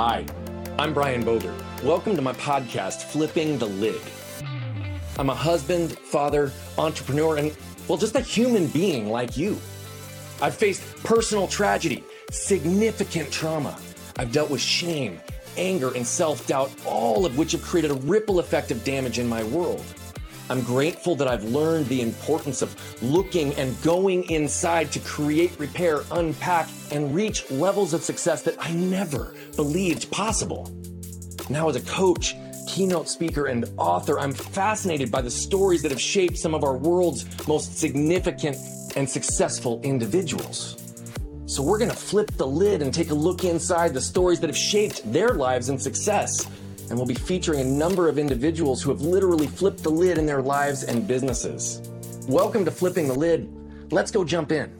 Hi, I'm Brian Bogert. Welcome to my podcast, Flipping the Lid. I'm a husband, father, entrepreneur, and, well, just a human being like you. I've faced personal tragedy, significant trauma. I've dealt with shame, anger, and self doubt, all of which have created a ripple effect of damage in my world. I'm grateful that I've learned the importance of looking and going inside to create, repair, unpack, and reach levels of success that I never believed possible. Now, as a coach, keynote speaker, and author, I'm fascinated by the stories that have shaped some of our world's most significant and successful individuals. So, we're gonna flip the lid and take a look inside the stories that have shaped their lives and success and we'll be featuring a number of individuals who have literally flipped the lid in their lives and businesses. Welcome to Flipping the Lid. Let's go jump in.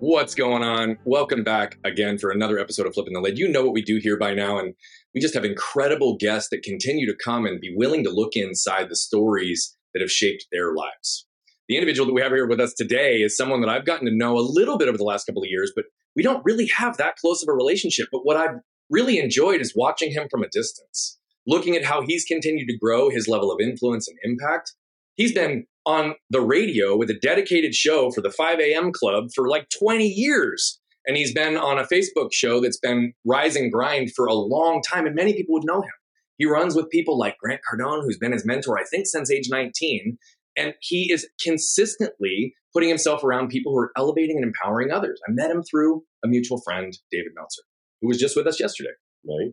What's going on? Welcome back again for another episode of Flipping the Lid. You know what we do here by now, and we just have incredible guests that continue to come and be willing to look inside the stories that have shaped their lives. The individual that we have here with us today is someone that I've gotten to know a little bit over the last couple of years, but we don't really have that close of a relationship. But what I've really enjoyed is watching him from a distance, looking at how he's continued to grow his level of influence and impact. He's been on the radio with a dedicated show for the 5 a.m. club for like 20 years. And he's been on a Facebook show that's been rise and grind for a long time, and many people would know him. He runs with people like Grant Cardone, who's been his mentor, I think, since age 19. And he is consistently putting himself around people who are elevating and empowering others. I met him through a mutual friend, David Meltzer who was just with us yesterday. Right.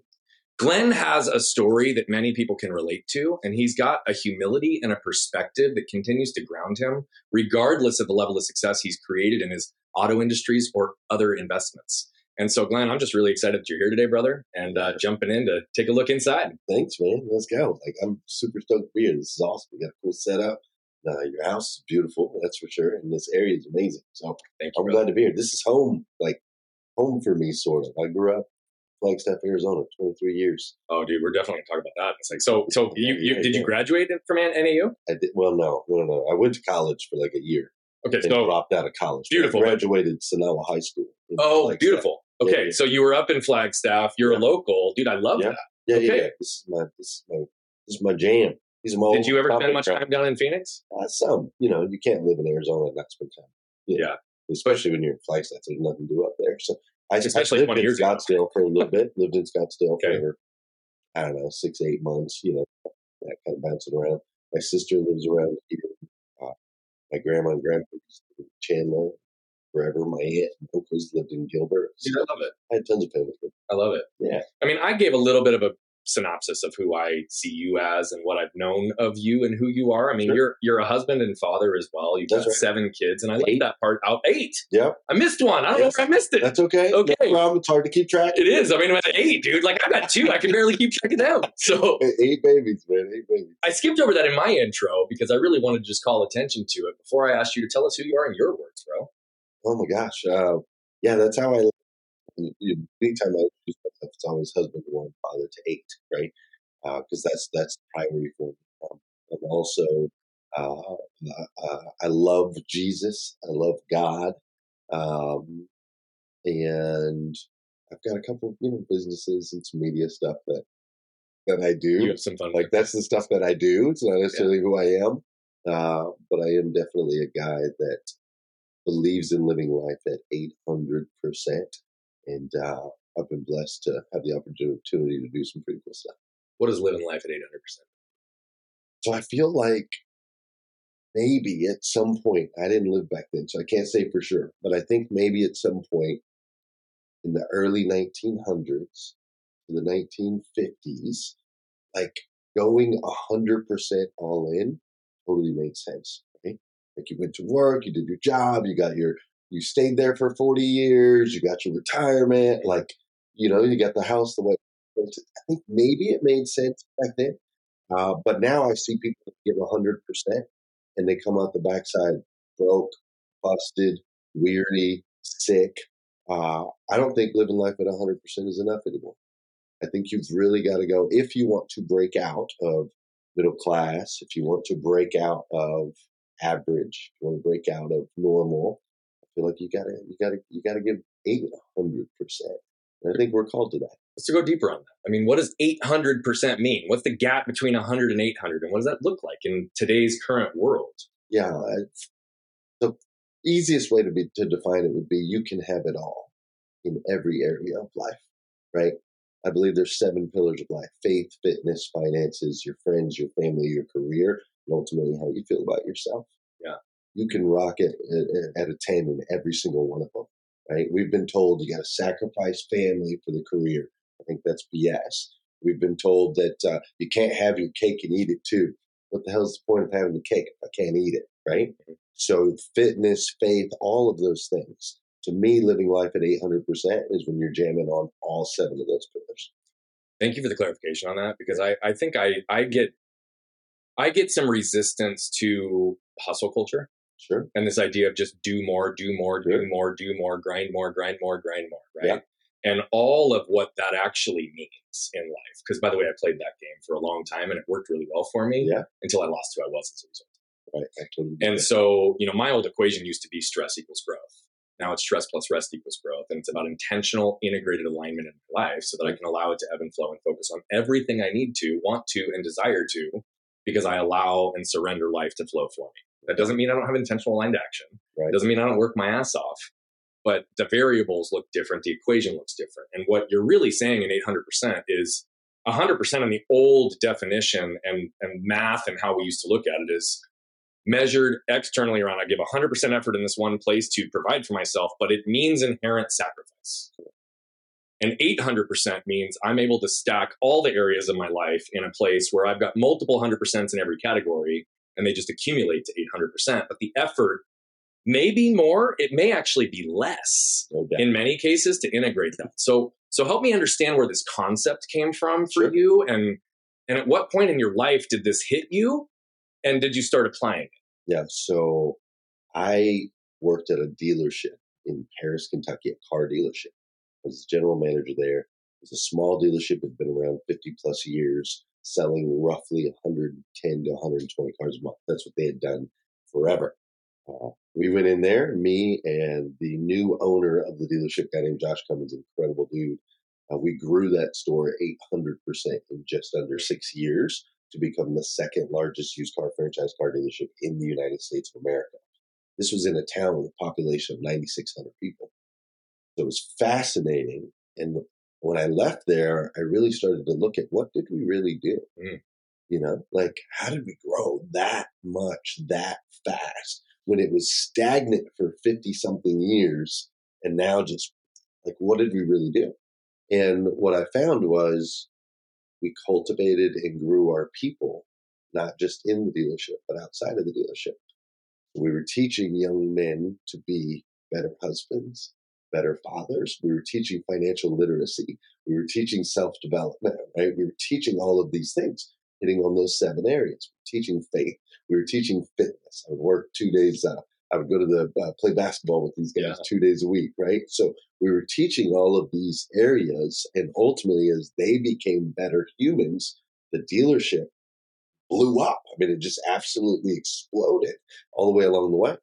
Glenn has a story that many people can relate to, and he's got a humility and a perspective that continues to ground him, regardless of the level of success he's created in his auto industries or other investments. And so, Glenn, I'm just really excited that you're here today, brother, and uh, jumping in to take a look inside. Thanks, man. Let's go. Like, I'm super stoked to be here. This is awesome. We got a cool setup. Uh, your house is beautiful, that's for sure, and this area is amazing. So, Thank you, I'm brother. glad to be here. This is home. Like, home for me, sort of. I grew up Flagstaff, Arizona, 23 years. Oh, dude, we're definitely going to talk about that. It's like, so, so you, you Yeah, did you graduate from NAU? I did well. No, no, no. I went to college for like a year. Okay, so dropped out of college. Beautiful. I graduated Sinagua High School. oh, Flagstaff. beautiful. Okay, yeah. so you were up in Flagstaff. You're a local, dude. I love Yeah. that. Yeah, yeah, Okay. yeah. This is my this is my this is my jam. These are my Did you ever spend much time down in Phoenix? Uh, some, you know, you can't live in Arizona and not spend time. Yeah. Especially when you're in Flagstaff. There's nothing to do up there. So I just Especially lived in years ago. Scottsdale for a little bit. Lived in Scottsdale Okay. for I don't know six eight months. You know, that kind of bouncing around. My sister lives around here. Uh, my grandma and grandpa in Chandler forever. My aunt and uncles lived in Gilbert. So I love it. I had tons of family. I love it. Yeah. I mean, I gave a little bit of a synopsis of who I see you as and what I've known of you and who you are. I mean, Sure. you're you're a husband and father as well. You've got right. seven kids, and I left that part out. Eight. Yep. I missed one. I don't Yes. know if I missed it. That's okay. Okay. No problem. It's hard to keep track. it is. I mean, I'm at eight, dude. Like I've got two. I can barely keep track of them. So Eight babies, man. Eight babies. I skipped over that in my intro because I really wanted to just call attention to it before I asked you to tell us who you are in your words, bro. Oh my gosh. Uh, yeah, that's how I. you know, Anytime I introduce myself, it's always husband to one, father to eight, right? Because that's that's the priority for me. Um, and also, uh, uh, I love Jesus. I love God, um, and I've got a couple, you know, businesses and some media stuff that that I do. You have some fun. like that's the stuff that I do. It's not necessarily who I am, uh, but I am definitely a guy that believes in living life at eight hundred percent, and uh, I've been blessed to have the opportunity to do some pretty cool stuff. what is living life at 800%? So I feel like maybe at some point I didn't live back then, so I can't say for sure, but I think maybe at some point in the early 1900s to the 1950s, like going 100% all in totally made sense, right? Like you went to work, you did your job, you got your, you stayed there for 40 years, you got your retirement, like, you know, you got the house the way. I think maybe it made sense back then. Uh, but now I see people give 100% and they come out the backside broke, busted, weary, sick. Uh, I don't think living life at 100% is enough anymore. I think you've really got to go if you want to break out of middle class, if you want to break out of average, if you want to break out of normal. Feel like you gotta, you gotta, you gotta give eight hundred percent. And I think we're called to that. Let's go deeper on that. I mean, what does 800% mean? What's the gap between 100 and 800? And what does that look like in today's current world? Yeah. The easiest way to be to define it would be you can have it all in every area of life, right? I believe there's seven pillars of life faith, fitness, finances, your friends, your family, your career, and ultimately how you feel about yourself. Yeah. You can rock it at, at a 10 in every single one of them, right? We've been told you got to sacrifice family for the career. I think that's BS. We've been told that uh, you can't have your cake and eat it too. What the hell's the point of having the cake if I can't eat it, right? Mm-hmm. So, fitness, faith, all of those things to me, living life at 800% is when you're jamming on all seven of those pillars. Thank you for the clarification on that because I, I think I, I get I get some resistance to hustle culture. Sure. And this idea of just do more, do more, do more, do more, grind more, grind more, grind more, right? Yeah. And all of what that actually means in life. Because by the way, I played that game for a long time and it worked really well for me yeah. until I lost who I was as a result. Right. Totally and so, you know, my old equation used to be stress equals growth. Now it's stress plus rest equals growth. And it's about intentional, integrated alignment in my life so that I can allow it to ebb and flow and focus on everything I need to, want to, and desire to, because I allow and surrender life to flow for me. That doesn't mean I don't have intentional aligned action. Right. It doesn't mean I don't work my ass off. But the variables look different. The equation looks different. And what you're really saying in 800% is 100% in the old definition and, and math and how we used to look at it is measured externally around I give 100% effort in this one place to provide for myself, but it means inherent sacrifice. And 800% means I'm able to stack all the areas of my life in a place where I've got multiple 100% in every category and they just accumulate to 800%. But the effort may be more, it may actually be less okay. in many cases to integrate that. So, so help me understand where this concept came from for sure. you and and at what point in your life did this hit you and did you start applying it? Yeah. So I worked at a dealership in Paris, Kentucky, a car dealership. I was the general manager there. It was a small dealership, that had been around 50 plus years, selling roughly 110 to 120 cars a month. That's what they had done forever. Uh, we went in there, me and the new owner of the dealership, guy named Josh Cummins, incredible dude. Uh, we grew that store 800% in just under six years to become the second largest used car franchise car dealership in the United States of America. This was in a town with a population of 9,600 people. So it was fascinating. And when I left there, I really started to look at what did we really do? Mm. You know, like how did we grow that much that fast when it was stagnant for 50 something years and now just like what did we really do? And what I found was we cultivated and grew our people, not just in the dealership, but outside of the dealership. We were teaching young men to be better husbands, better fathers. We were teaching financial literacy. We were teaching self development, right? We were teaching all of these things, hitting on those seven areas. We teaching faith. We were teaching fitness. I would work two days uh, I would go to the uh, play basketball with these guys yeah. two days a week, right? So we were teaching all of these areas, and ultimately, as they became better humans, the dealership blew up. I mean, it just absolutely exploded all the way along the way.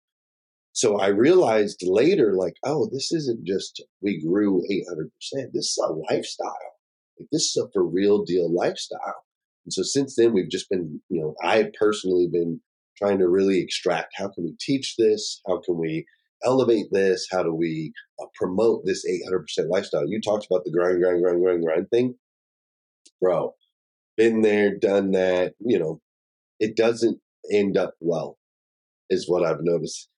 So I realized later, like, oh, this isn't just we grew 800%. This is a lifestyle. Like, this is a for real deal lifestyle. And so since then, we've just been, you know, I've personally been trying to really extract how can we teach this? How can we elevate this? How do we uh, promote this 800% lifestyle? You talked about the grind, grind, grind, grind, grind thing. Bro, been there, done that. You know, it doesn't end up well, is what I've noticed.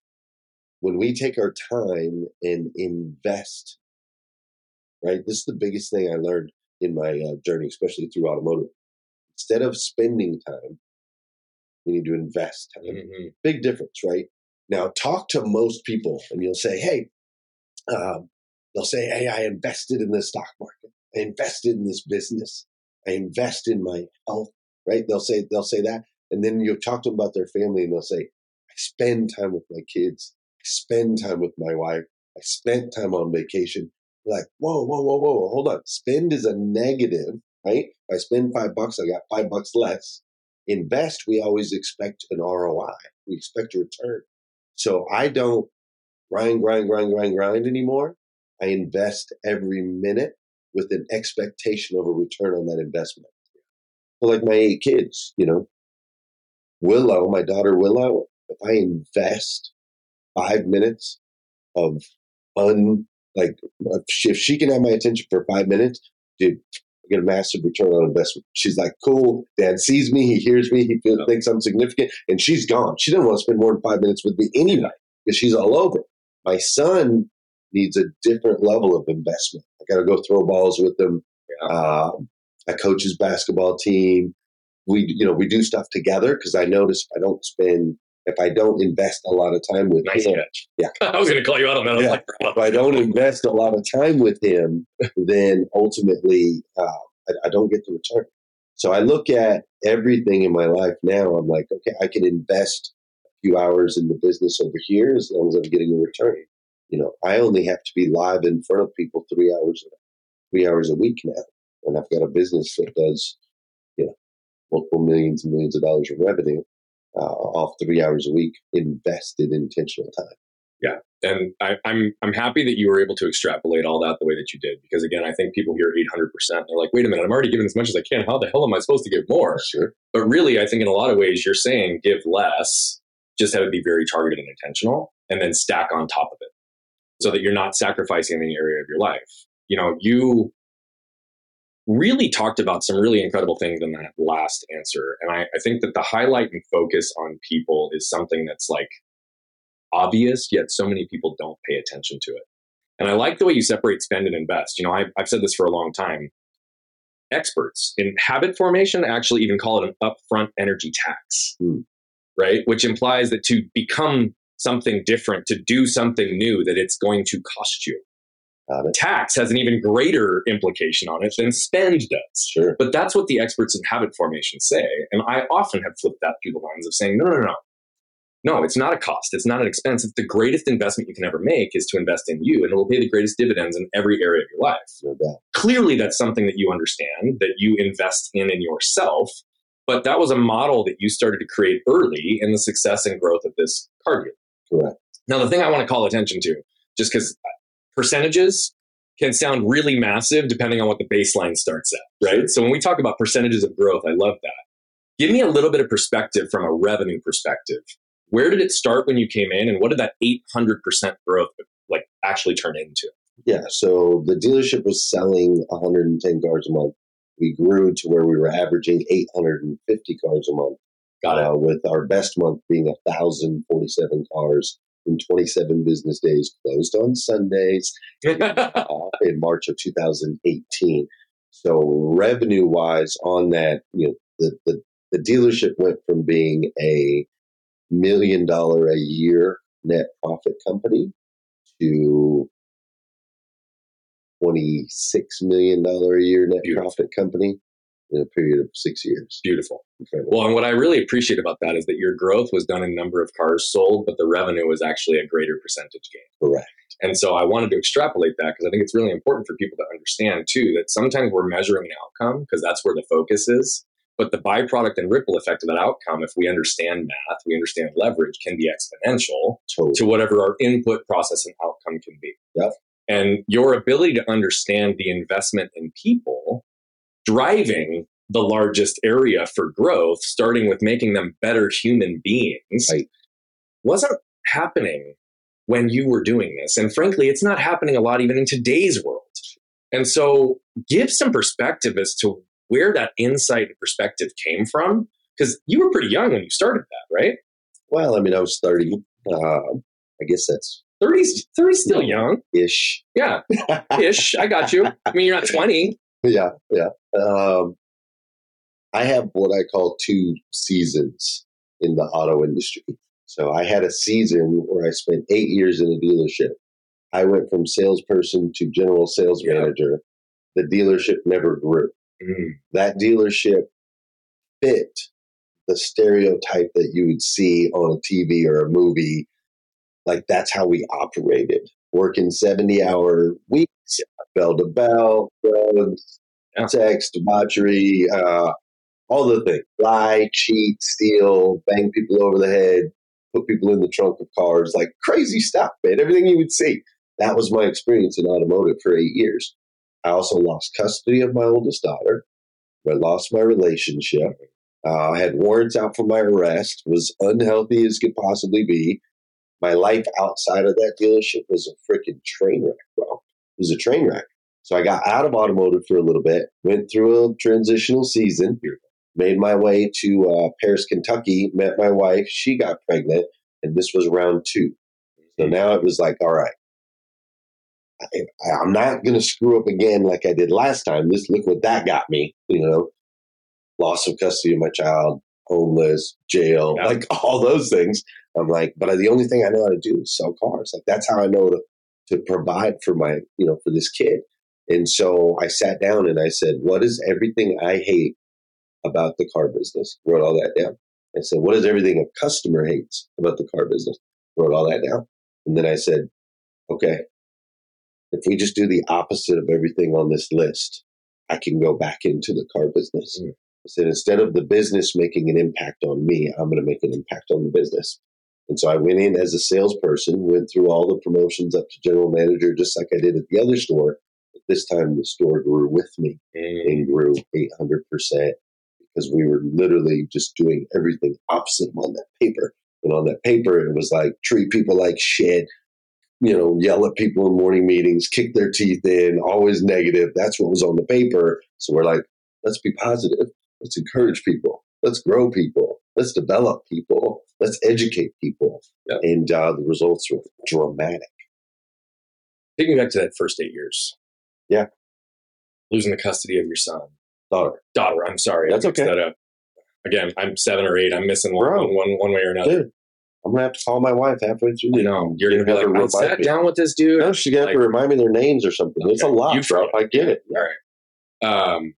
When we take our time and invest, right? This is the biggest thing I learned in my uh, journey, especially through automotive. Instead of spending time, we need to invest Mm-hmm. Big difference, right? Now, talk to most people and you'll say, hey, um, they'll say, hey, I invested in the stock market. I invested in this business. I invest in my health, right? They'll say, they'll say that. And then you talk to them about their family and they'll say, I spend time with my kids. Spend time with my wife. I spent time on vacation. Like, whoa, whoa, whoa, whoa, hold on. Spend is a negative, right? If I spend five bucks, I got five bucks less invest, we always expect an ROI. We expect a return. So I don't grind, grind, grind, grind, grind anymore. I invest every minute with an expectation of a return on that investment. So like my eight kids, you know, Willow, my daughter Willow, if I invest five minutes of un like if she can have my attention for five minutes, dude, I get a massive return on investment. She's like, cool. Dad sees me, he hears me, he feels, thinks I'm significant, and she's gone. She doesn't want to spend more than five minutes with me anyway because she's all over. My son needs a different level of investment. I got to go throw balls with him. Uh, I coach his basketball team. We, you know, we do stuff together because I notice if I don't spend if I don't invest a lot of time with nice him, catch. yeah, I was going to call you out on that. Yeah. Like, if I don't invest a lot of time with him, then ultimately uh, I, I, don't get the return. So I look at everything in my life now. I'm like, okay, I can invest a few hours in the business over here as long as I'm getting a return. You know, I only have to be live in front of people three hours, three hours a week now, and I've got a business that does, you know, multiple millions and millions of dollars of revenue uh, off three hours a week invested in intentional time. Yeah, and I, am I'm, I'm happy that you were able to extrapolate all that the way that you did because again, I think people hear 800. percent They're like, wait a minute, I'm already giving as much as I can. How the hell am I supposed to give more? Sure. But really, I think in a lot of ways, you're saying give less. Just have it be very targeted and intentional, and then stack on top of it, so that you're not sacrificing any area of your life. You know, you really talked about some really incredible things in that last answer. And I, I, think that the highlight and focus on people is something that's like obvious, yet so many people don't pay attention to it. And I like the way you separate spend and invest. You know, I, I've said this for a long time. Experts in habit formation actually even call it an upfront energy tax, mm. right? Which implies that to become something different, to do something new, that it's going to cost you. Uh, tax has an even greater implication on it than spend does. Sure. But that's what the experts in habit formation say. And I often have flipped that through the lines of saying, no, no, no, no. No, it's not a cost. It's not an expense. It's the greatest investment you can ever make is to invest in you, and it will pay the greatest dividends in every area of your life. No doubt. Clearly, that's something that you understand, that you invest in in yourself. But that was a model that you started to create early in the success and growth of this card. Correct. Now, the thing I want to call attention to, just because percentages can sound really massive depending on what the baseline starts at, right? So when we talk about percentages of growth, I love that. Give me a little bit of perspective from a revenue perspective. Where did it start when you came in and what did that 800% growth like actually turn into? Yeah, so the dealership was selling 110 cars a month. We grew to where we were averaging 850 cars a month. Got it. Uh, with our best month being 1,047 cars in 27 business days, closed on Sundays in March of 2018. So revenue wise on that, you know, the, the, the dealership went from being a million dollar a year net profit company to $26 million a year net Beautiful. profit company in a period of six years. Beautiful. Incredible. Well, and what I really appreciate about that is that your growth was done in number of cars sold, but the revenue was actually a greater percentage gain. Correct. And so I wanted to extrapolate that because I think it's really important for people to understand too that sometimes we're measuring an outcome because that's where the focus is. But the byproduct and ripple effect of that outcome, if we understand math, we understand leverage, can be exponential totally. to whatever our input, process, and outcome can be. Yep. And your ability to understand the investment in people driving the largest area for growth, starting with making them better human beings, right. wasn't happening when you were doing this. And frankly, it's not happening a lot even in today's world. And so give some perspective as to where that insight and perspective came from. Because you were pretty young when you started that, right? Well, I mean, I was 30. Uh, I guess that's 30's 30's still young. Ish. Yeah. Ish. I got you. I mean, you're not 20. Yeah. Yeah. Um, I have what I call two seasons in the auto industry. So I had a season where I spent eight years in a dealership. I went from salesperson to general sales yeah. manager. The dealership never grew. Mm. That dealership fit the stereotype that you would see on a TV or a movie. Like that's how we operated. Working 70 hour weeks, bell to bell, drugs, sex, debauchery, uh, all the things lie, cheat, steal, bang people over the head, put people in the trunk of cars, like crazy stuff, man. Everything you would see. That was my experience in automotive for eight years. I also lost custody of my oldest daughter. I lost my relationship. Uh, I had warrants out for my arrest. Was unhealthy as could possibly be. My life outside of that dealership was a freaking train wreck, bro. It was a train wreck. So I got out of automotive for a little bit, went through a transitional season, made my way to uh, Paris, Kentucky, met my wife. She got pregnant, and this was round two. So now it was like, all right, I, I'm not going to screw up again like I did last time. This look what that got me, you know, loss of custody of my child, homeless, jail, yeah. like all those things. I'm like, but the only thing I know how to do is sell cars. Like that's how I know to to provide for my, you know, for this kid. And so I sat down and I said, what is everything I hate about the car business? Wrote all that down. I said, what is everything a customer hates about the car business? Wrote all that down. And then I said, okay, if we just do the opposite of everything on this list, I can go back into the car business. Mm. I said, instead of the business making an impact on me, I'm going to make an impact on the business. And so I went in as a salesperson, went through all the promotions up to general manager, just like I did at the other store. But this time the store grew with me mm. and grew 800% because we were literally just doing everything opposite on that paper. And on that paper, it was like treat people like shit, you know, yell at people in morning meetings, kick their teeth in, always negative. That's what was on the paper. So we're like, let's be positive. Let's encourage people. Let's grow people. Let's develop people. Let's educate people. Yep. And uh, the results were dramatic. Taking back to that first eight years. Yeah. Losing the custody of your son. Daughter. Daughter. I'm sorry. That's okay. That Again, I'm seven or eight. I'm missing one, one, one, one way or another. Dude, I'm gonna have to call my wife halfway through. You know, you're gonna be like, I sat me. down with this dude. No, she's gonna like, have to remind me their names or something. Okay. It's a lot, you bro. I get it. All right. Um,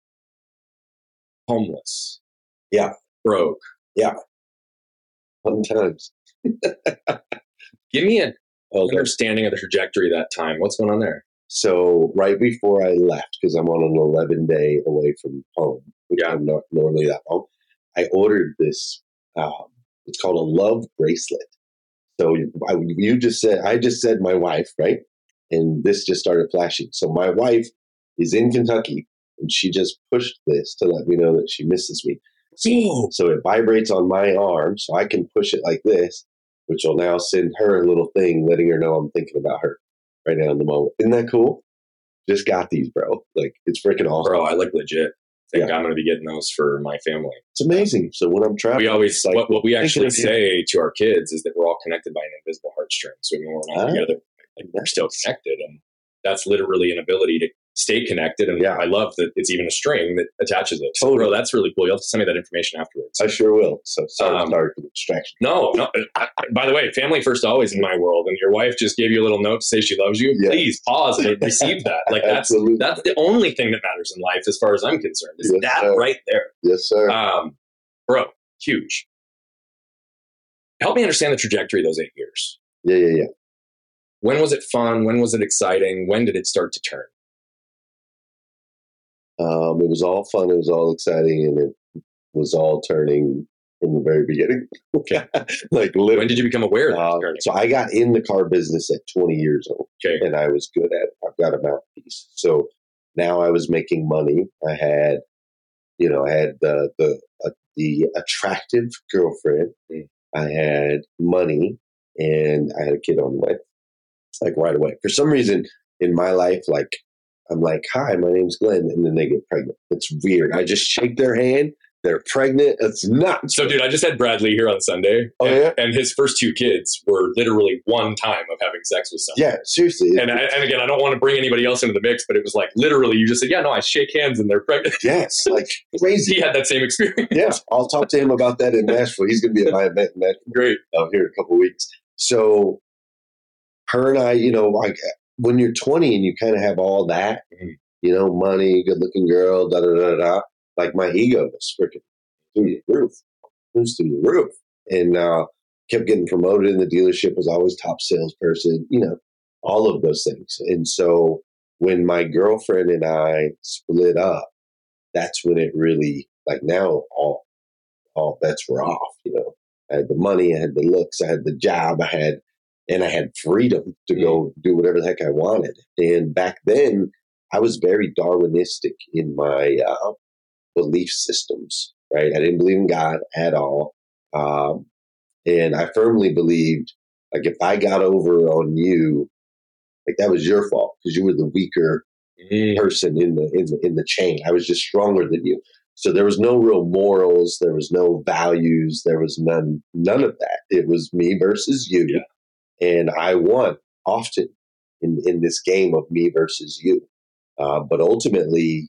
homeless. Yeah. Broke. Yeah. Fun times. Give me an understanding of the trajectory that time. What's going on there? So right before I left, because I'm on an 11 day away from home, which yeah. I'm not normally that long, I ordered this. Um, it's called a love bracelet. So I, you just said, I just said my wife, right? And this just started flashing. So my wife is in Kentucky, and she just pushed this to let me know that she misses me. So, so it vibrates on my arm, so I can push it like this, which will now send her a little thing letting her know I'm thinking about her right now in the moment. Isn't that cool? Just got these, bro. Like it's freaking awesome. Bro, I look legit. think yeah. I'm going to be getting those for my family. It's amazing. So when I'm traveling, we always like, what, what we actually say to our kids is that we're all connected by an invisible heartstring. So when we're not ah, together, like, we're still connected, and that's literally an ability to stay connected. And yeah, I love that it's even a string that attaches it. So, totally. bro, that's really cool. You'll have to send me that information afterwards. I sure will. So sorry, um, sorry for the distraction. No, no. by the way, family first always in my world. And your wife just gave you a little note to say she loves you. Yeah. Please pause and receive that. Like that's that's the only thing that matters in life, as far as I'm concerned. Is yes, that sir. right there? Yes, sir. Um, bro, huge. Help me understand the trajectory of those eight years. Yeah, yeah, yeah. When was it fun? When was it exciting? When did it start to turn? Um, it was all fun. It was all exciting, and it was all turning from the very beginning. Okay. like literally. when did you become aware of uh, so I got in the car business at 20 years old. Okay. And I was good at it. I've got a mouthpiece. So now I was making money. I had, you know, I had the the uh, the attractive girlfriend. Mm. I had money, and I had a kid on the way. Like right away. For some reason in my life, like I'm like, hi, my name's Glenn. And then they get pregnant. It's weird. I just shake their hand. They're pregnant. It's nuts. So, dude, I just had Bradley here on Sunday. Oh, and, yeah? And his first two kids were literally one time of having sex with someone. Yeah, seriously. And, I, and again, I don't want to bring anybody else into the mix, but it was like literally you just said, yeah, no, I shake hands and they're pregnant. Yes, like crazy. he had that same experience. Yeah, I'll talk to him about that in Nashville. He's going to be at my event in Nashville. Great. Uh, here in a couple weeks. So, her and I, you know, like when you're 20 and you kind of have all that, mm-hmm you know, money, good looking girl, da da da da. Like my ego was freaking through the roof, was through the roof, and uh, kept getting promoted in the dealership. Was always top salesperson, you know, all of those things. And so when my girlfriend and I split up, that's when it really like now all all bets were off. You know, I had the money, I had the looks, I had the job, I had and I had freedom to go mm. do whatever the heck I wanted. And back then, I was very Darwinistic in my uh, belief systems, right? I didn't believe in God at all. Um, and I firmly believed, like, if I got over on you, like that was your fault because you were the weaker mm. person in the, in the in the chain. I was just stronger than you. So there was no real morals, there was no values, there was none none of that. It was me versus you. Yeah. And I won often in, in this game of me versus you. Uh, but ultimately,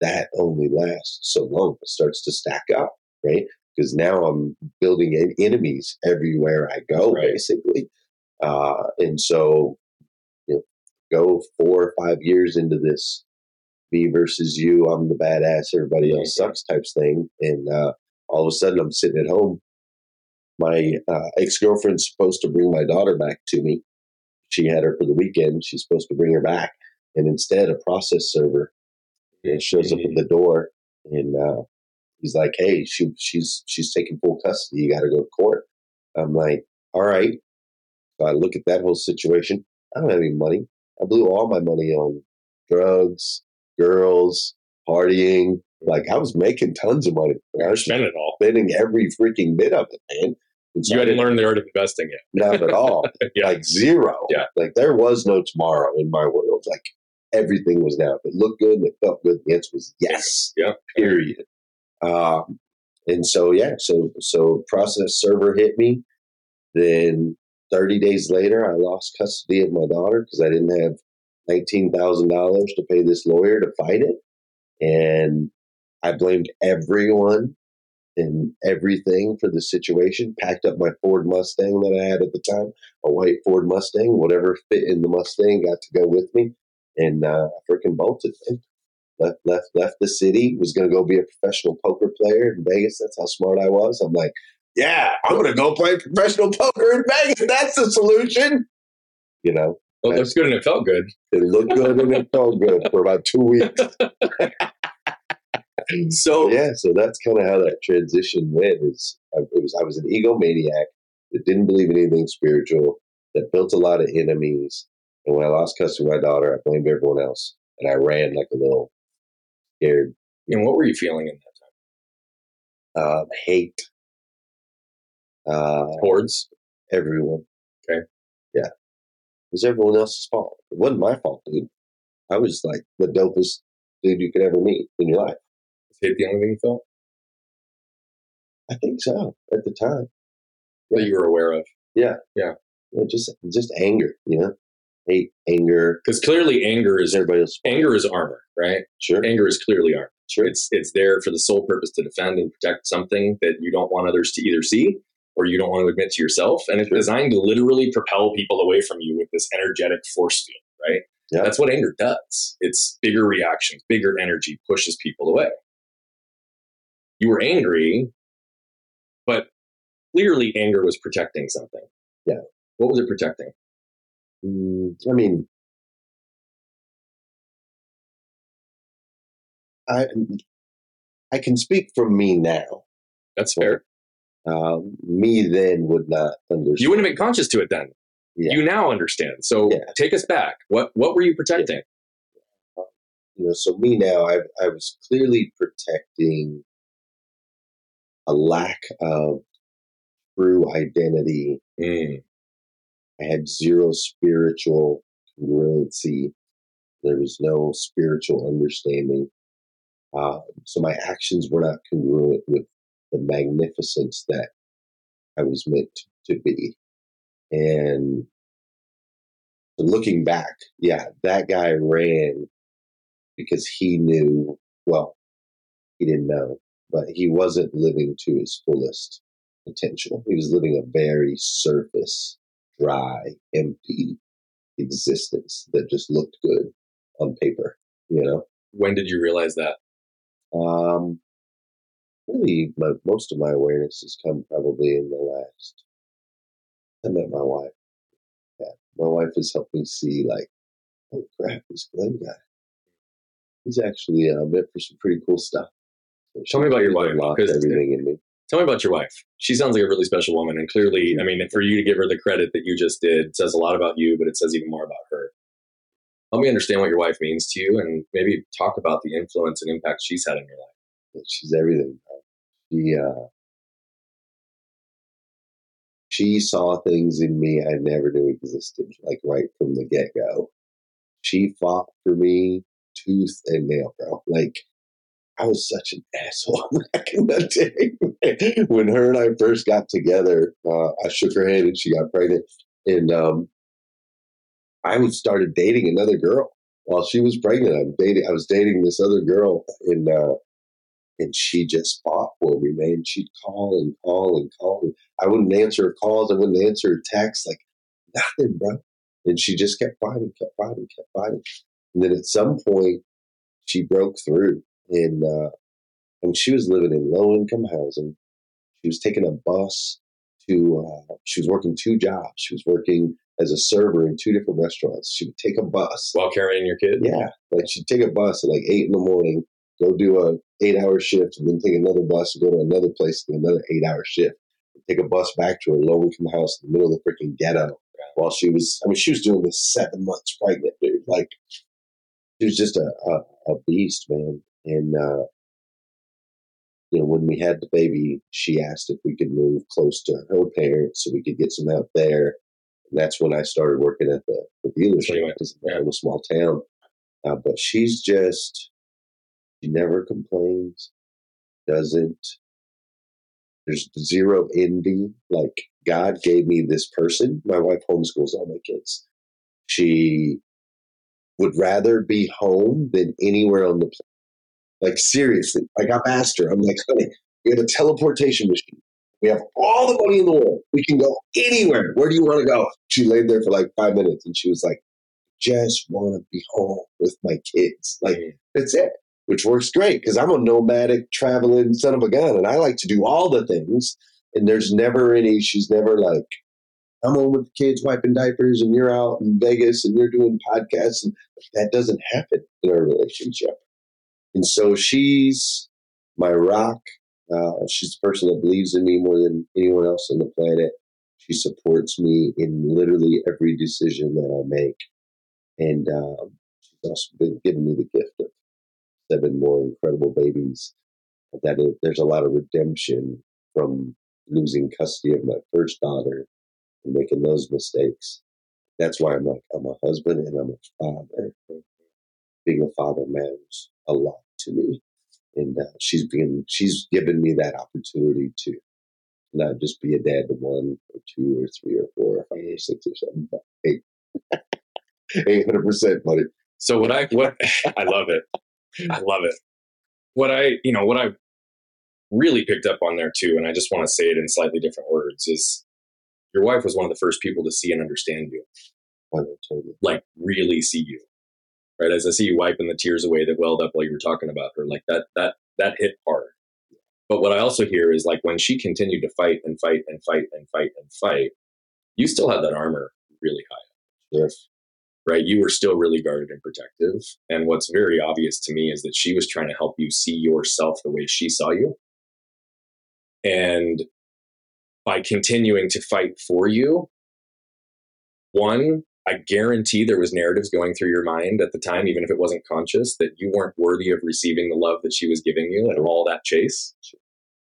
that only lasts so long. It starts to stack up, right? Because now I'm building in enemies everywhere I go, right. basically. Uh, and so, you know, go four or five years into this me versus you, I'm the badass, everybody else sucks types thing. And uh, all of a sudden, I'm sitting at home. My uh, ex girlfriend's supposed to bring my daughter back to me. She had her for the weekend. She's supposed to bring her back. And instead, a process server shows up at the door and uh, he's like, "Hey, she, she's she's taking full custody. You got to go to court." I'm like, "All right." So I look at that whole situation. I don't have any money. I blew all my money on drugs, girls, partying. Like I was making tons of money. I was spending it all, spending every freaking bit of it, man. You hadn't learned the art of investing yet. Not at all. yeah. Like zero. Yeah. Like there was no tomorrow in my world. Like everything was now. If it looked good and it felt good, the answer was yes. Yeah. Period. Um, and so yeah, so so process server hit me. Then 30 days later, I lost custody of my daughter because I didn't have $19,000 to pay this lawyer to fight it. And I blamed everyone and everything for the situation. Packed up my Ford Mustang that I had at the time, a white Ford Mustang, whatever fit in the Mustang got to go with me, and uh, I freaking bolted. Man. Left, left, left the city. Was going to go be a professional poker player in Vegas. That's how smart I was. I'm like, yeah, I'm going to go play professional poker in Vegas. That's the solution. You know, well, it looks good and it felt good. It looked good and it felt good for about two weeks. so yeah, so that's kind of how that transition went. Is I, it was I was an egomaniac that didn't believe in anything spiritual, that built a lot of enemies, and when I lost custody of my daughter, I blamed everyone else, and I ran like a little scared. And what were you feeling in that time? Uh, hate. Uh, Towards everyone. Okay. Yeah. It was everyone else's fault. It wasn't my fault, dude. I was like the dopest dude you could ever meet in your life hate the only thing you felt? I think so at the time. That you were aware of. Yeah. Yeah. yeah just just anger, you know? Hate, anger. Because clearly anger is everybody else. Anger is armor, right? Sure. Anger is clearly armor. Sure. It's it's there for the sole purpose to defend and protect something that you don't want others to either see or you don't want to admit to yourself. And it's designed to literally propel people away from you with this energetic force field, right? Yeah. That's what anger does. It's bigger reactions, bigger energy pushes people away you were angry, but clearly anger was protecting something. Yeah. What was it protecting? Mm, I mean, I I can speak from me now. That's fair. Um, me then would not understand. You wouldn't have been conscious to it then. Yeah. You now understand. So yeah. take us back. What what were you protecting? Yeah. You know, so me now, I I was clearly protecting a lack of true identity. Mm. I had zero spiritual congruency. There was no spiritual understanding. Uh, so my actions were not congruent with the magnificence that I was meant to be. And looking back, yeah, that guy ran because he knew, well, he didn't know but he wasn't living to his fullest potential. He was living a very surface, dry, empty existence that just looked good on paper, you know? When did you realize that? Um, really, my, most of my awareness has come probably in the last. I met my wife. Yeah, my wife has helped me see, like, oh crap, this Glenn guy. He's actually uh, meant for some pretty cool stuff. Tell me about your wife. Everything in me. Tell me about your wife. She sounds like a really special woman, and clearly, I mean, for you to give her the credit that you just did says a lot about you, but it says even more about her. help me understand what your wife means to you, and maybe talk about the influence and impact she's had in your life. She's everything. She uh, she saw things in me I never knew existed, like right from the get go. She fought for me tooth and nail, bro. Like I was such an asshole back in the day. when her and I first got together, uh, I shook her hand and she got pregnant, and um, I started dating another girl while she was pregnant. I'm dating. I was dating this other girl, and uh, and she just fought for me, man. She'd call and call and call. I wouldn't answer her calls. I wouldn't answer her texts. Like nothing, bro. And she just kept fighting, kept fighting, kept fighting. And then at some point, she broke through, and uh, and she was living in low income housing. She was taking a bus to. Uh, she was working two jobs. She was working as a server in two different restaurants. She would take a bus while carrying your kid. Yeah, like she'd take a bus at like eight in the morning, go do a eight hour shift, and then take another bus and go to another place and another eight hour shift. Take a bus back to her low income house in the middle of the freaking ghetto while she was. I mean, she was doing this seven months pregnant, dude. Like she was just a a, a beast, man. And uh, you know, when we had the baby, she asked if we could move close to her parents so we could get some help there. And that's when I started working at the, the dealership. It's a little small town. Uh, but she's just, she never complains, doesn't, there's zero envy. Like God gave me this person. My wife homeschools all my kids. She would rather be home than anywhere on the planet. Like seriously, like I've asked her, I'm like, honey, we have a teleportation machine. We have all the money in the world. We can go anywhere. Where do you want to go? She laid there for like five minutes and she was like, just want to be home with my kids. Like, that's it, which works great because I'm a nomadic, traveling son of a gun and I like to do all the things. And there's never any, she's never like, I'm home with the kids wiping diapers and you're out in Vegas and you're doing podcasts. And that doesn't happen in our relationship. And so she's my rock. Uh, she's the person that believes in me more than anyone else on the planet. She supports me in literally every decision that I make. And um, she's also been giving me the gift of seven more incredible babies. That is, there's a lot of redemption from losing custody of my first daughter and making those mistakes. That's why I'm like, I'm a husband and I'm a father. Being a father matters a lot to me. And uh, she's been, she's given me that opportunity to not just be a dad to one or two or three or four or five or six or seven, but eight. 800% buddy. So what I, what, I love it. I love it. What I, you know, what I really picked up on there too, and I just want to say it in slightly different words, is your wife was one of the first people to see and understand you. Like really see you right? As I see you wiping the tears away that welled up while you were talking about her, like that, that, that hit hard. But what I also hear is like when she continued to fight and fight and fight and fight and fight, you still had that armor really high. Yes. Right. You were still really guarded and protective. And what's very obvious to me is that she was trying to help you see yourself the way she saw you. And by continuing to fight for you, one, I guarantee there was narratives going through your mind at the time, even if it wasn't conscious, that you weren't worthy of receiving the love that she was giving you and all that chase.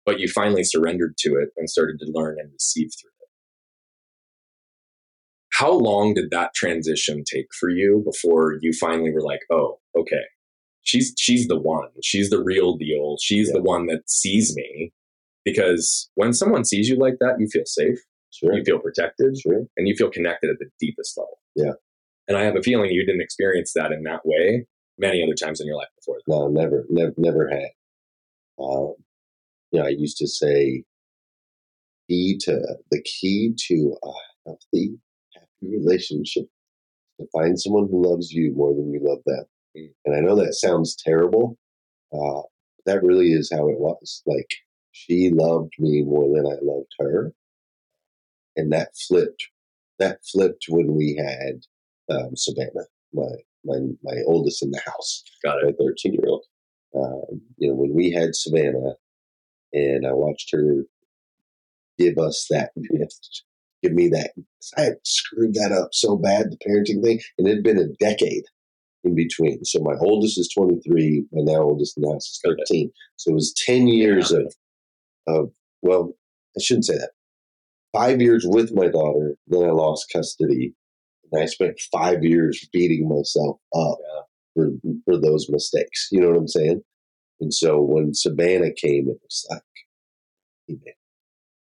But you finally surrendered to it and started to learn and receive through it. How long did that transition take for you before you finally were like, oh, okay, she's she's the one. She's the real deal. She's yeah. the one that sees me. Because when someone sees you like that, you feel safe Sure. You feel protected sure. and you feel connected at the deepest level. Yeah. And I have a feeling you didn't experience that in that way many other times in your life before. That. No, never, never, never had. Um, you know, I used to say, key to the key to a healthy, happy relationship to find someone who loves you more than you love them. Mm. And I know that sounds terrible. Uh, that really is how it was. Like she loved me more than I loved her, and that flipped. That flipped when we had um, Savannah, my my my oldest in the house, got it, my thirteen year old. Um, you know, when we had Savannah, and I watched her give us that gift, give me that. I had screwed that up so bad, the parenting thing, and it had been a decade in between. So my oldest is 23, my now oldest now is 13. So it was 10 years yeah. of, of, well, I shouldn't say that. Five years with my daughter, then I lost custody. And I spent five years beating myself up yeah. for, for those mistakes. You know what I'm saying? And so when Savannah came, it was like,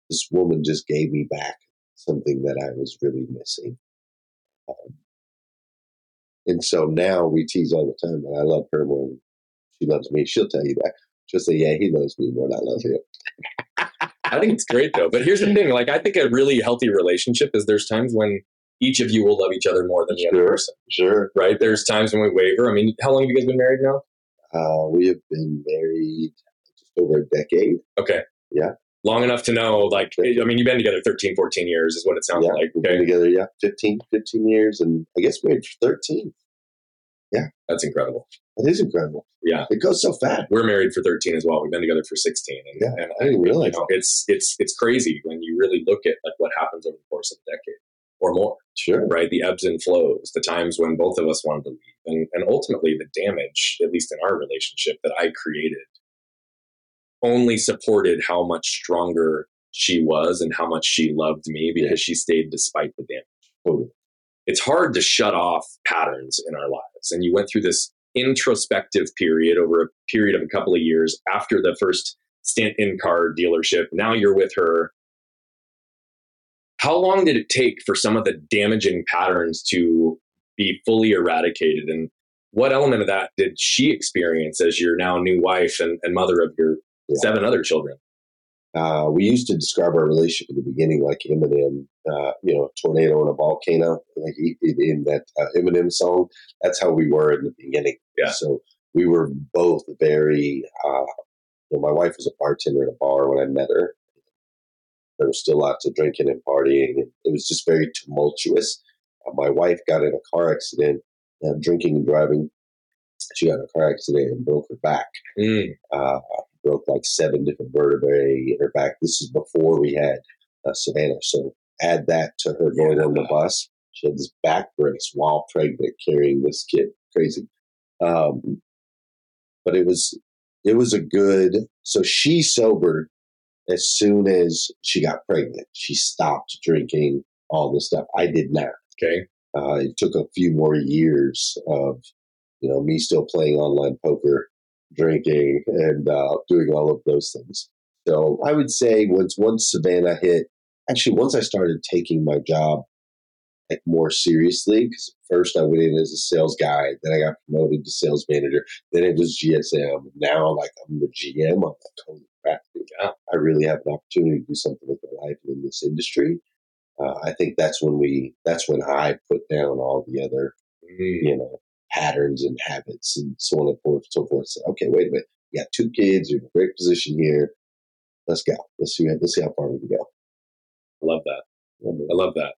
this woman just gave me back something that I was really missing. Um, and so now we tease all the time that I love her more than she loves me. She'll tell you that. She'll say, Yeah, he loves me more than I love him. I think it's great though. But here's the thing like, I think a really healthy relationship is there's times when each of you will love each other more than the sure, other person. Sure. Right? There's times when we waver. I mean, how long have you guys been married now? Uh, we have been married just over a decade. Okay. Yeah long enough to know, like, I mean, you've been together 13, 14 years is what it sounds yeah, like. We've okay. been together, yeah, 15, 15 years, and I guess for 13. Yeah. That's incredible. It is incredible. Yeah. It goes so fast. We're married for 13 as well. We've been together for 16. And, yeah, and I didn't realize you know, it's, it's, it's crazy when you really look at like what happens over the course of a decade or more. Sure. Right. The ebbs and flows, the times when both of us wanted to leave and, and ultimately the damage, at least in our relationship that I created only supported how much stronger she was and how much she loved me because yeah. she stayed despite the damage. Totally. It's hard to shut off patterns in our lives. And you went through this introspective period over a period of a couple of years after the first stint in car dealership. Now you're with her. How long did it take for some of the damaging patterns to be fully eradicated? And what element of that did she experience as your now new wife and, and mother of your yeah. seven other children? Uh, we used to describe our relationship at the beginning like Eminem, uh, you know, tornado and a volcano, like he, in that uh, Eminem song. That's how we were in the beginning. Yeah. So we were both very. Uh, you know, my wife was a bartender at a bar when I met her. There was still lots of drinking and partying. And it was just very tumultuous. Uh, my wife got in a car accident, uh, drinking and driving. She got in a car accident and broke her back. Mm. Broke like seven different vertebrae in her back. This is before we had uh, Savannah. So add that to her going on the bus. She had this back brace while pregnant, carrying this kid. Crazy. Um, but it was it was a good. So she sobered as soon as she got pregnant. She stopped drinking all this stuff. I did not. Okay. Uh, it took a few more years of you know me still playing online poker drinking and uh, doing all of those things. So I would say once once Savannah hit, actually once I started taking my job like more seriously, because first I went in as a sales guy, then I got promoted to sales manager, then it was GSM. Now like I'm the GM. I'm like, holy crap, I really have an opportunity to do something with my life in this industry. Uh, I think that's when we that's when I put down all the other mm. you know patterns and habits and so on and forth, so forth. Say, okay, wait a minute. You got two kids. You're in a great position here. Let's go. Let's see. Let's see how far we can go. I love that. I love that.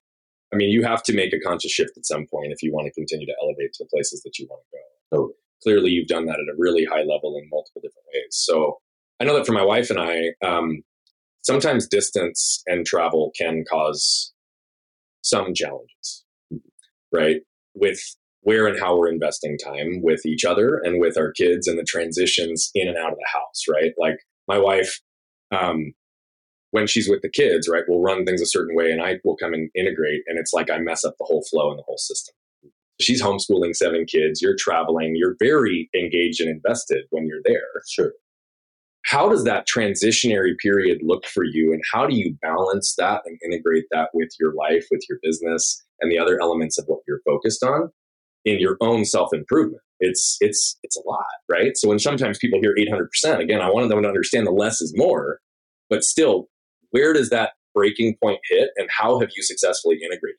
I mean, you have to make a conscious shift at some point if you want to continue to elevate to the places that you want to go. Oh. Clearly, you've done that at a really high level in multiple different ways. So I know that for my wife and I, um, sometimes distance and travel can cause some challenges, right? With where and how we're investing time with each other and with our kids and the transitions in and out of the house, right? Like my wife, um, when she's with the kids, right, will run things a certain way and I will come and integrate. And it's like I mess up the whole flow and the whole system. She's homeschooling seven kids, you're traveling, you're very engaged and invested when you're there. Sure. How does that transitionary period look for you? And how do you balance that and integrate that with your life, with your business, and the other elements of what you're focused on? In your own self improvement. It's it's it's a lot, right? So when sometimes people hear 800%, again, I wanted them to understand the less is more, but still, where does that breaking point hit, and how have you successfully integrated?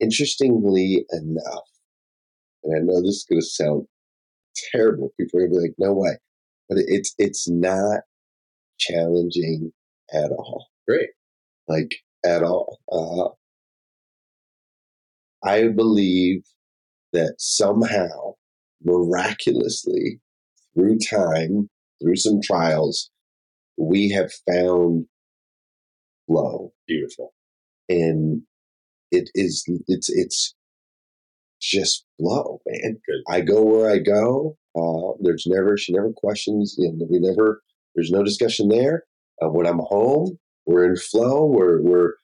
Interestingly enough, and I know this is going to sound terrible. People are going to be like, "No way," but it's it's not challenging at all. Great, like at all. Uh, I believe that somehow, miraculously, through time, through some trials, we have found flow. Beautiful. And it is it's it's just flow, man. Good. I go where I go. Uh, there's never, she never questions. You know, we never, there's no discussion there. Uh, when I'm home, we're in flow. We're, we're,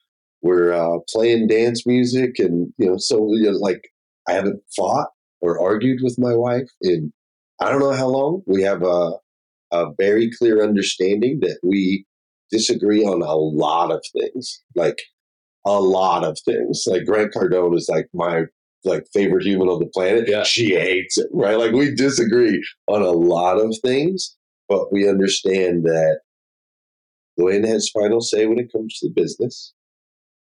we're uh, playing dance music. And, you know, so, you know, like, I haven't fought or argued with my wife in I don't know how long. We have a, a very clear understanding that we disagree on a lot of things, like a lot of things. Like Grant Cardone is like my like favorite human on the planet. Yeah. She hates it, right? Like we disagree on a lot of things, but we understand that Dwayne has final say when it comes to the business.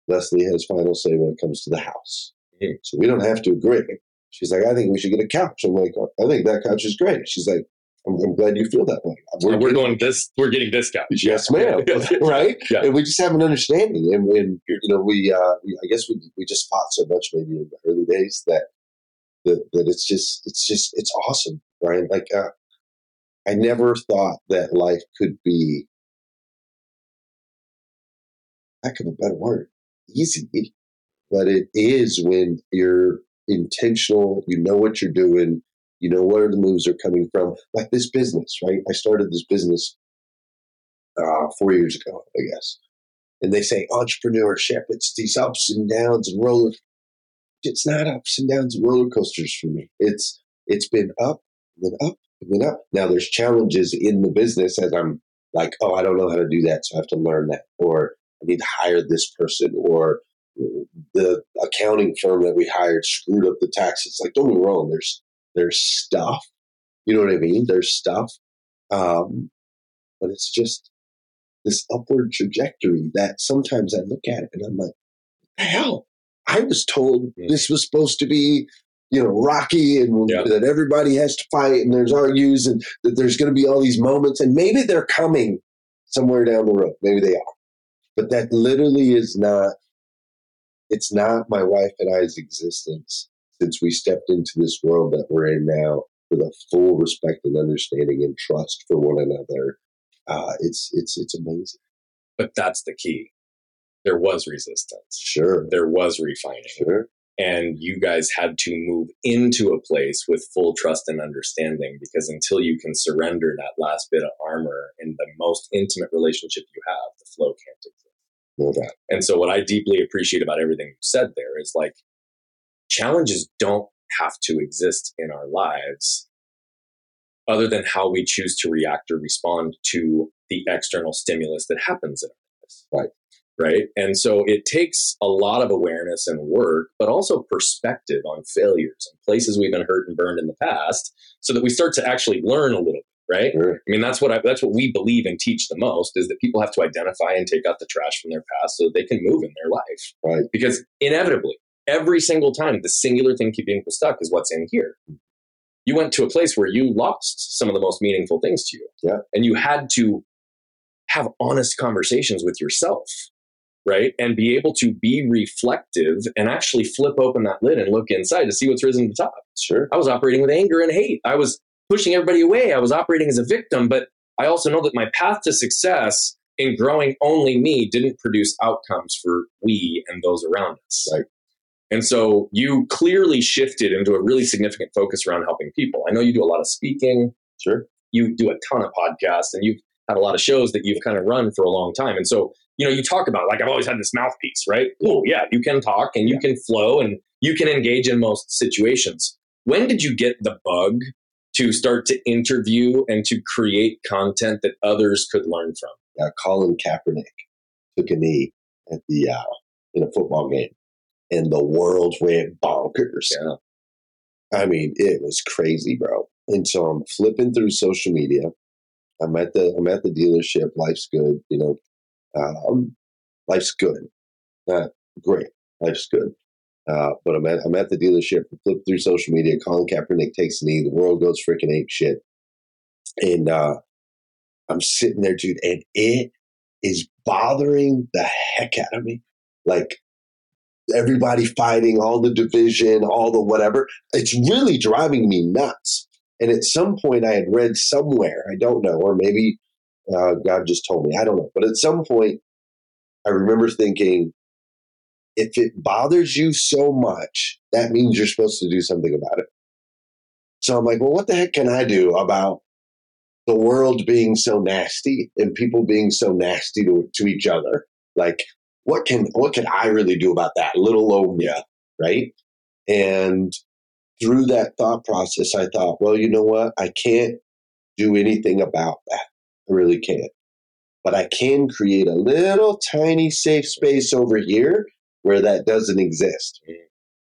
Leslie has final say when it comes to the house. Mhm. So we don't have to agree. She's like, I think we should get a couch. I'm like, I think that couch is great. She's like, I'm, I'm glad you feel that way. We're, getting- going this. We're getting discounts. Yes, ma'am. right? Yeah. And we just have an understanding. And, and you know, we, uh, we, I guess we, we just fought so much maybe in the early days that, that, that it's just, it's just, it's awesome, Brian. Like, uh, I never thought that life could be, heck of a better word, easy. But it is when you're intentional, you know what you're doing, you know where the moves are coming from. Like this business, right? I started this business uh, four years ago, I guess. And they say entrepreneurship, it's these ups and downs and roller. It's not ups and downs and roller coasters for me. It's it's been up, then up, and then up. Now there's challenges in the business as I'm like, oh, I don't know how to do that, so I have to learn that, or I need to hire this person, or the accounting firm that we hired screwed up the taxes. Like, don't get me wrong, there's there's stuff. You know what I mean? There's stuff. Um, but it's just this upward trajectory that sometimes I look at it and I'm like, hell? I was told this was supposed to be, you know, rocky and Yeah. that everybody has to fight and there's argues and that there's going to be all these moments and maybe they're coming somewhere down the road. Maybe they are. But that literally is not, it's not my wife and I's existence since we stepped into this world that we're in now with a full respect and understanding and trust for one another. Uh, it's it's it's amazing. But that's the key. There was resistance. Sure, There was refining. sure. and you guys had to move into a place with full trust and understanding because until you can surrender that last bit of armor in the most intimate relationship you have the flow can't exist And so what i deeply appreciate about everything you said there is like challenges don't have to exist in our lives other than how we choose to react or respond to the external stimulus that happens in our lives. Right. right? And so it takes a lot of awareness and work but also perspective on failures and places we've been hurt and burned in the past so that we start to actually learn a little bit right Sure. I mean, that's what I, that's what we believe and teach the most is that people have to identify and take out the trash from their past so that they can move in their life. Right. Because inevitably, every single time, the singular thing keeping people stuck is what's in here. Hmm. You went to a place where you lost some of the most meaningful things to you. Yeah. And you had to have honest conversations with yourself, right? And be able to be reflective and actually flip open that lid and look inside to see what's risen to the top. Sure. I was operating with anger and hate. I was pushing everybody away. I was operating as a victim, but I also know that my path to success in growing only me didn't produce outcomes for we and those around us. Right. And so you clearly shifted into a really significant focus around helping people. I know you do a lot of speaking, Sure. you do a ton of podcasts, and you've had a lot of shows that you've kind of run for a long time. And so, you know, you talk about like I've always had this mouthpiece, right? Oh, yeah, you can talk and you can flow and you can engage in most situations. When did you get the bug to start to interview and to create content that others could learn from? Uh, Colin Kaepernick took a knee at the uh, in a football game, and the world went bonkers. Yeah. I mean, it was crazy, bro. And so I'm flipping through social media. I'm at the I'm at the dealership. Life's good, you know. Um, life's good, uh, great. Life's good. Uh, but I'm at I'm at the dealership. Flip through social media. Colin Kaepernick takes a knee. The world goes freaking ape shit. And uh, I'm sitting there, dude, and it is bothering the heck out of me. Like everybody fighting, all the division, all the whatever. It's really driving me nuts. And at some point, I had read somewhere, I don't know, or maybe uh, God just told me, I don't know. But at some point, I remember thinking, if it bothers you so much that means you're supposed to do something about it. So I'm like, well, what the heck can I do about the world being so nasty and people being so nasty to, to each other? Like, what can what can I really do about that? Little old me, right? And through that thought process, I thought, well, you know what? I can't do anything about that. I really can't. But I can create a little tiny safe space over here where that doesn't exist.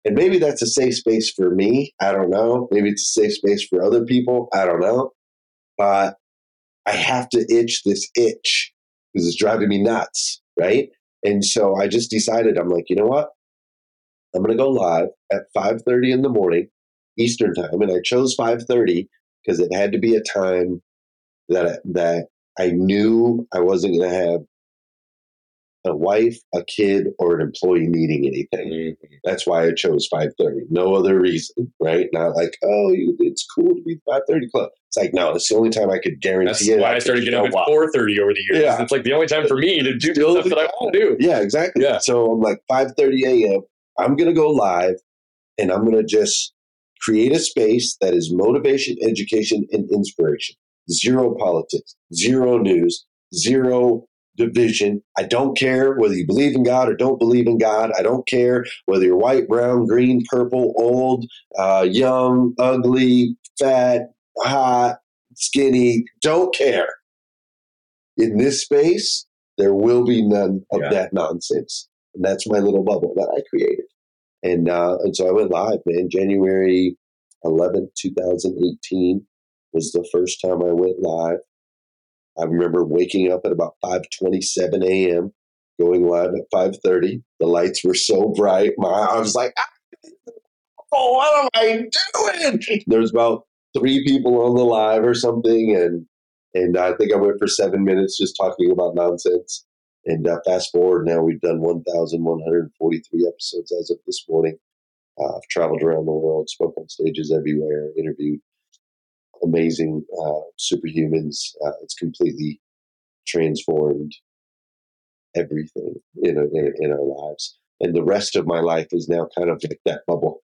And maybe that's a safe space for me. I don't know. Maybe it's a safe space for other people. I don't know. But I have to itch this itch because it's driving me nuts. Right. And so I just decided, I'm like, you know what? I'm going to go live at 5:30 in the morning Eastern time, and I chose 5:30 because it had to be a time that that I knew I wasn't going to have a wife, a kid, or an employee needing anything. Mm-hmm. That's why I chose 5:30. No other reason, right? Not like, oh, it's cool to be 5:30 club. It's like, no, it's the only time I could guarantee That's it. why I, I started getting up at 4:30 over the years. Yeah. It's like the only time for me to do stuff that I want to do. Yeah, exactly. Yeah. So I'm like 5:30 a.m. I'm gonna go live, and I'm gonna just create a space that is motivation, education, and inspiration. Zero politics, zero news, zero division. I don't care whether you believe in God or don't believe in God. I don't care whether you're white, brown, green, purple, old, uh, young, ugly, fat, hot, skinny. Don't care. In this space, there will be none of yeah. that nonsense. And that's my little bubble that I created. And uh, and so I went live, man. January 11th, 2018 was the first time I went live. I remember waking up at about 5:27 a.m., going live at 5:30. The lights were so bright, my I was like, "Oh, what am I doing?" There's about three people on the live or something, and and I think I went for seven minutes just talking about nonsense. And uh, fast forward now, we've done 1,143 episodes as of this morning. Uh, I've traveled around the world, spoke on stages everywhere, interviewed amazing uh, superhumans. Uh, it's completely transformed everything in, a, in, in our lives. And the rest of my life is now kind of like that bubble.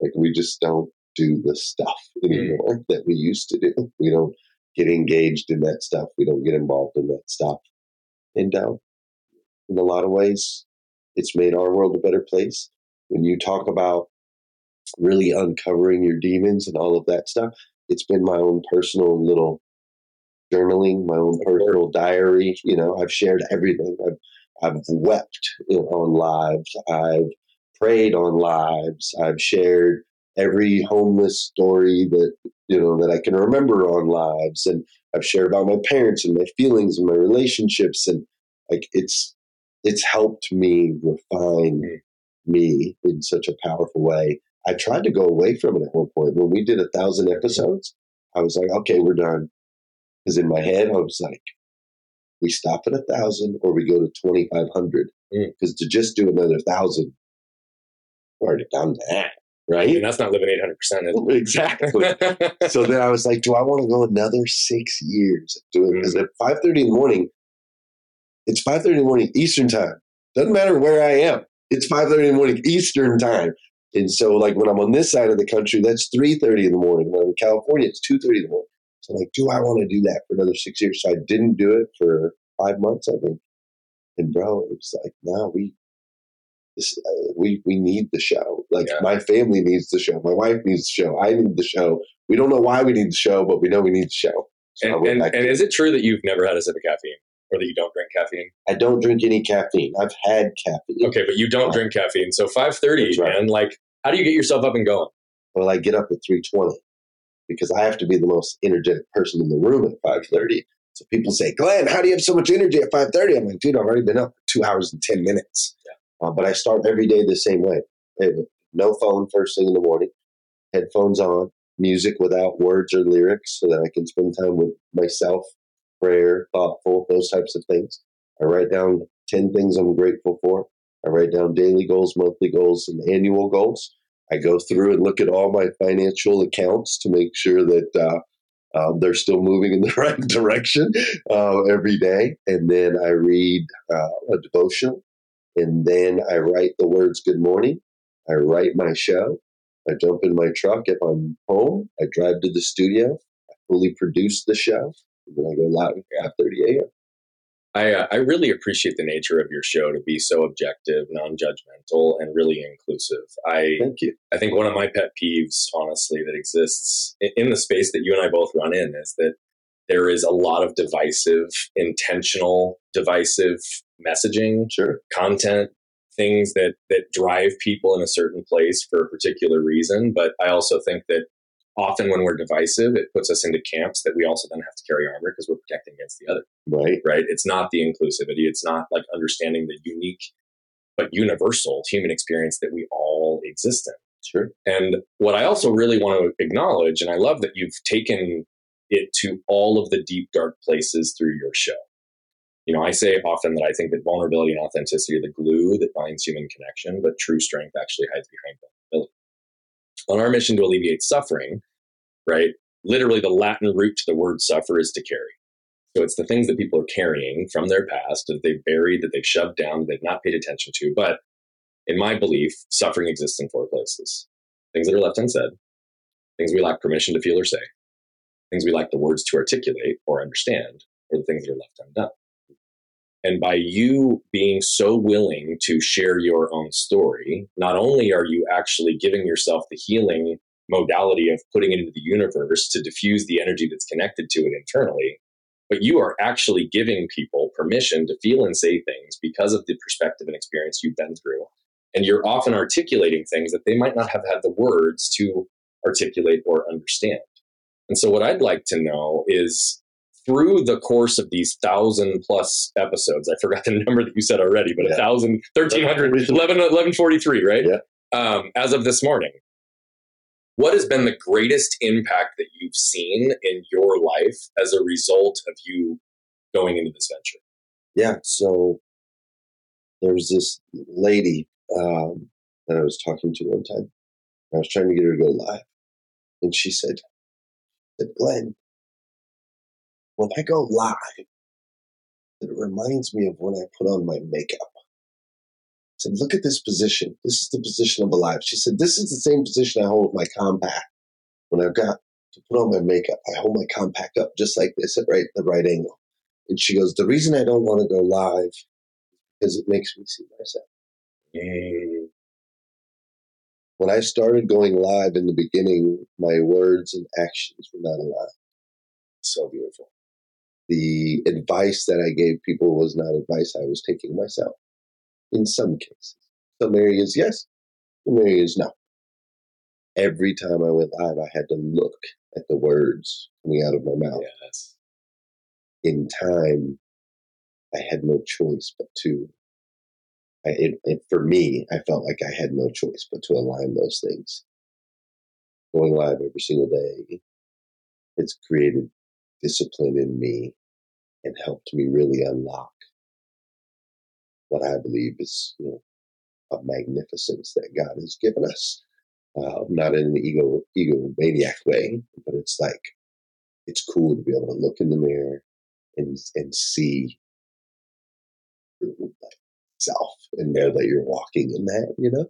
Like we just don't do the stuff mm. anymore that we used to do. We don't get engaged in that stuff. We don't get involved in that stuff. And uh, in a lot of ways, it's made our world a better place. When you talk about really uncovering your demons and all of that stuff, it's been my own personal little journaling, my own personal diary. You know, I've shared everything. I've I've wept on lives. I've prayed on lives. I've shared every homeless story that you know that I can remember on lives, and I've shared about my parents and my feelings and my relationships, and like it's it's helped me refine mm. me in such a powerful way. I tried to go away from it at one point. When we did a thousand episodes, I was like, okay, we're done. Because in my head, I was like, we stop at a thousand or we go to 2,500. Because mm. to just do another thousand, we already done that. Right. And that's not living 800%. exactly. so then I was like, do I want to go another six years doing Because mm. at 5.30 in the morning, it's 5.30 in the morning Eastern time. Doesn't matter where I am. It's 5.30 in the morning Eastern time. And so, like when I'm on this side of the country, that's 3:30 in the morning. When I'm in California, it's 2:30 in the morning. So, I'm like, do I want to do that for another six years? So I didn't do it for five months, I think. And bro, it was like, no, we this, uh, we we need the show. Like yeah. my family needs the show. My wife needs the show. I need the show. We don't know why we need the show, but we know we need the show. So and, and, and is it true that you've never had a sip of caffeine? Or that you don't drink caffeine? I don't drink any caffeine. I've had caffeine. Okay, but you don't drink caffeine. So 5:30, right. man, like how do you get yourself up and going? Well, I get up at 3:20 because I have to be the most energetic person in the room at 5:30. So people say, "Glenn, how do you have so much energy at 5:30?" I'm like, "Dude, I've already been up two hours and 10 minutes." Yeah. Uh, but I start every day the same way. No phone first thing in the morning, headphones on, music without words or lyrics, so that I can spend time with myself, prayer, thoughtful, those types of things. I write down 10 things I'm grateful for. I write down daily goals, monthly goals, and annual goals. I go through and look at all my financial accounts to make sure that uh, um, they're still moving in the right direction uh, every day. And then I read uh, a devotional. And then I write the words good morning. I write my show. I jump in my truck if I'm home. I drive to the studio. I fully produce the show. And going to go live at 5:30 a.m. I, uh, I really appreciate the nature of your show to be so objective, non-judgmental, and really inclusive. I Thank you. I think one of my pet peeves, honestly, that exists in the space that you and I both run in is that there is a lot of divisive, intentional, divisive messaging, Sure. content, things that that drive people in a certain place for a particular reason. But I also think that often when we're divisive, it puts us into camps that we also then have to carry armor because we're protecting against the other Right. right? It's not the inclusivity. It's not like understanding the unique but universal human experience that we all exist in. Sure. And what I also really want to acknowledge, and I love that you've taken it to all of the deep, dark places through your show. You know, I say often that I think that vulnerability and authenticity are the glue that binds human connection, but true strength actually hides behind vulnerability. On our mission to alleviate suffering, right? Literally, the Latin root to the word suffer is to carry. So it's the things that people are carrying from their past that they've buried, that they've shoved down, that they've not paid attention to. But in my belief, suffering exists in four places things that are left unsaid, things we lack permission to feel or say, things we lack the words to articulate or understand, or the things that are left undone. And by you being so willing to share your own story, not only are you actually giving yourself the healing modality of putting it into the universe to diffuse the energy that's connected to it internally, but you are actually giving people permission to feel and say things because of the perspective and experience you've been through. And you're often articulating things that they might not have had the words to articulate or understand. And so, what I'd like to know is through the course of these thousand plus episodes, I forgot the number that you said already, but a Yeah. thousand, 1300, 11, 1143, right? Yeah. Um, as of this morning, what has been the greatest impact that you've seen in your life as a result of you going into this venture? Yeah. So there was this lady um, that I was talking to one time. I was trying to get her to go live, and she said, said Glenn, when I go live, it reminds me of when I put on my makeup. I said, look at this position. This is the position of a live. She said, this is the same position I hold with my compact. When I've got to put on my makeup, I hold my compact up just like this at right the right angle. And she goes, the reason I don't want to go live is because it makes me see myself. Mm, When I started going live in the beginning, my words and actions were not aligned. so beautiful. The advice that I gave people was not advice I was taking myself. In some cases, some areas, yes, some areas, no. Every time I went live, I had to look at the words coming out of my mouth. Yes. In time, I had no choice but to. I, it, it, for me, I felt like I had no choice but to align those things. Going live every single day, it's created discipline in me and helped me really unlock what I believe is you know, a magnificence that God has given us. Uh, not in an ego egomaniac way, but it's like it's cool to be able to look in the mirror and and see self and know that you're walking in that. You know,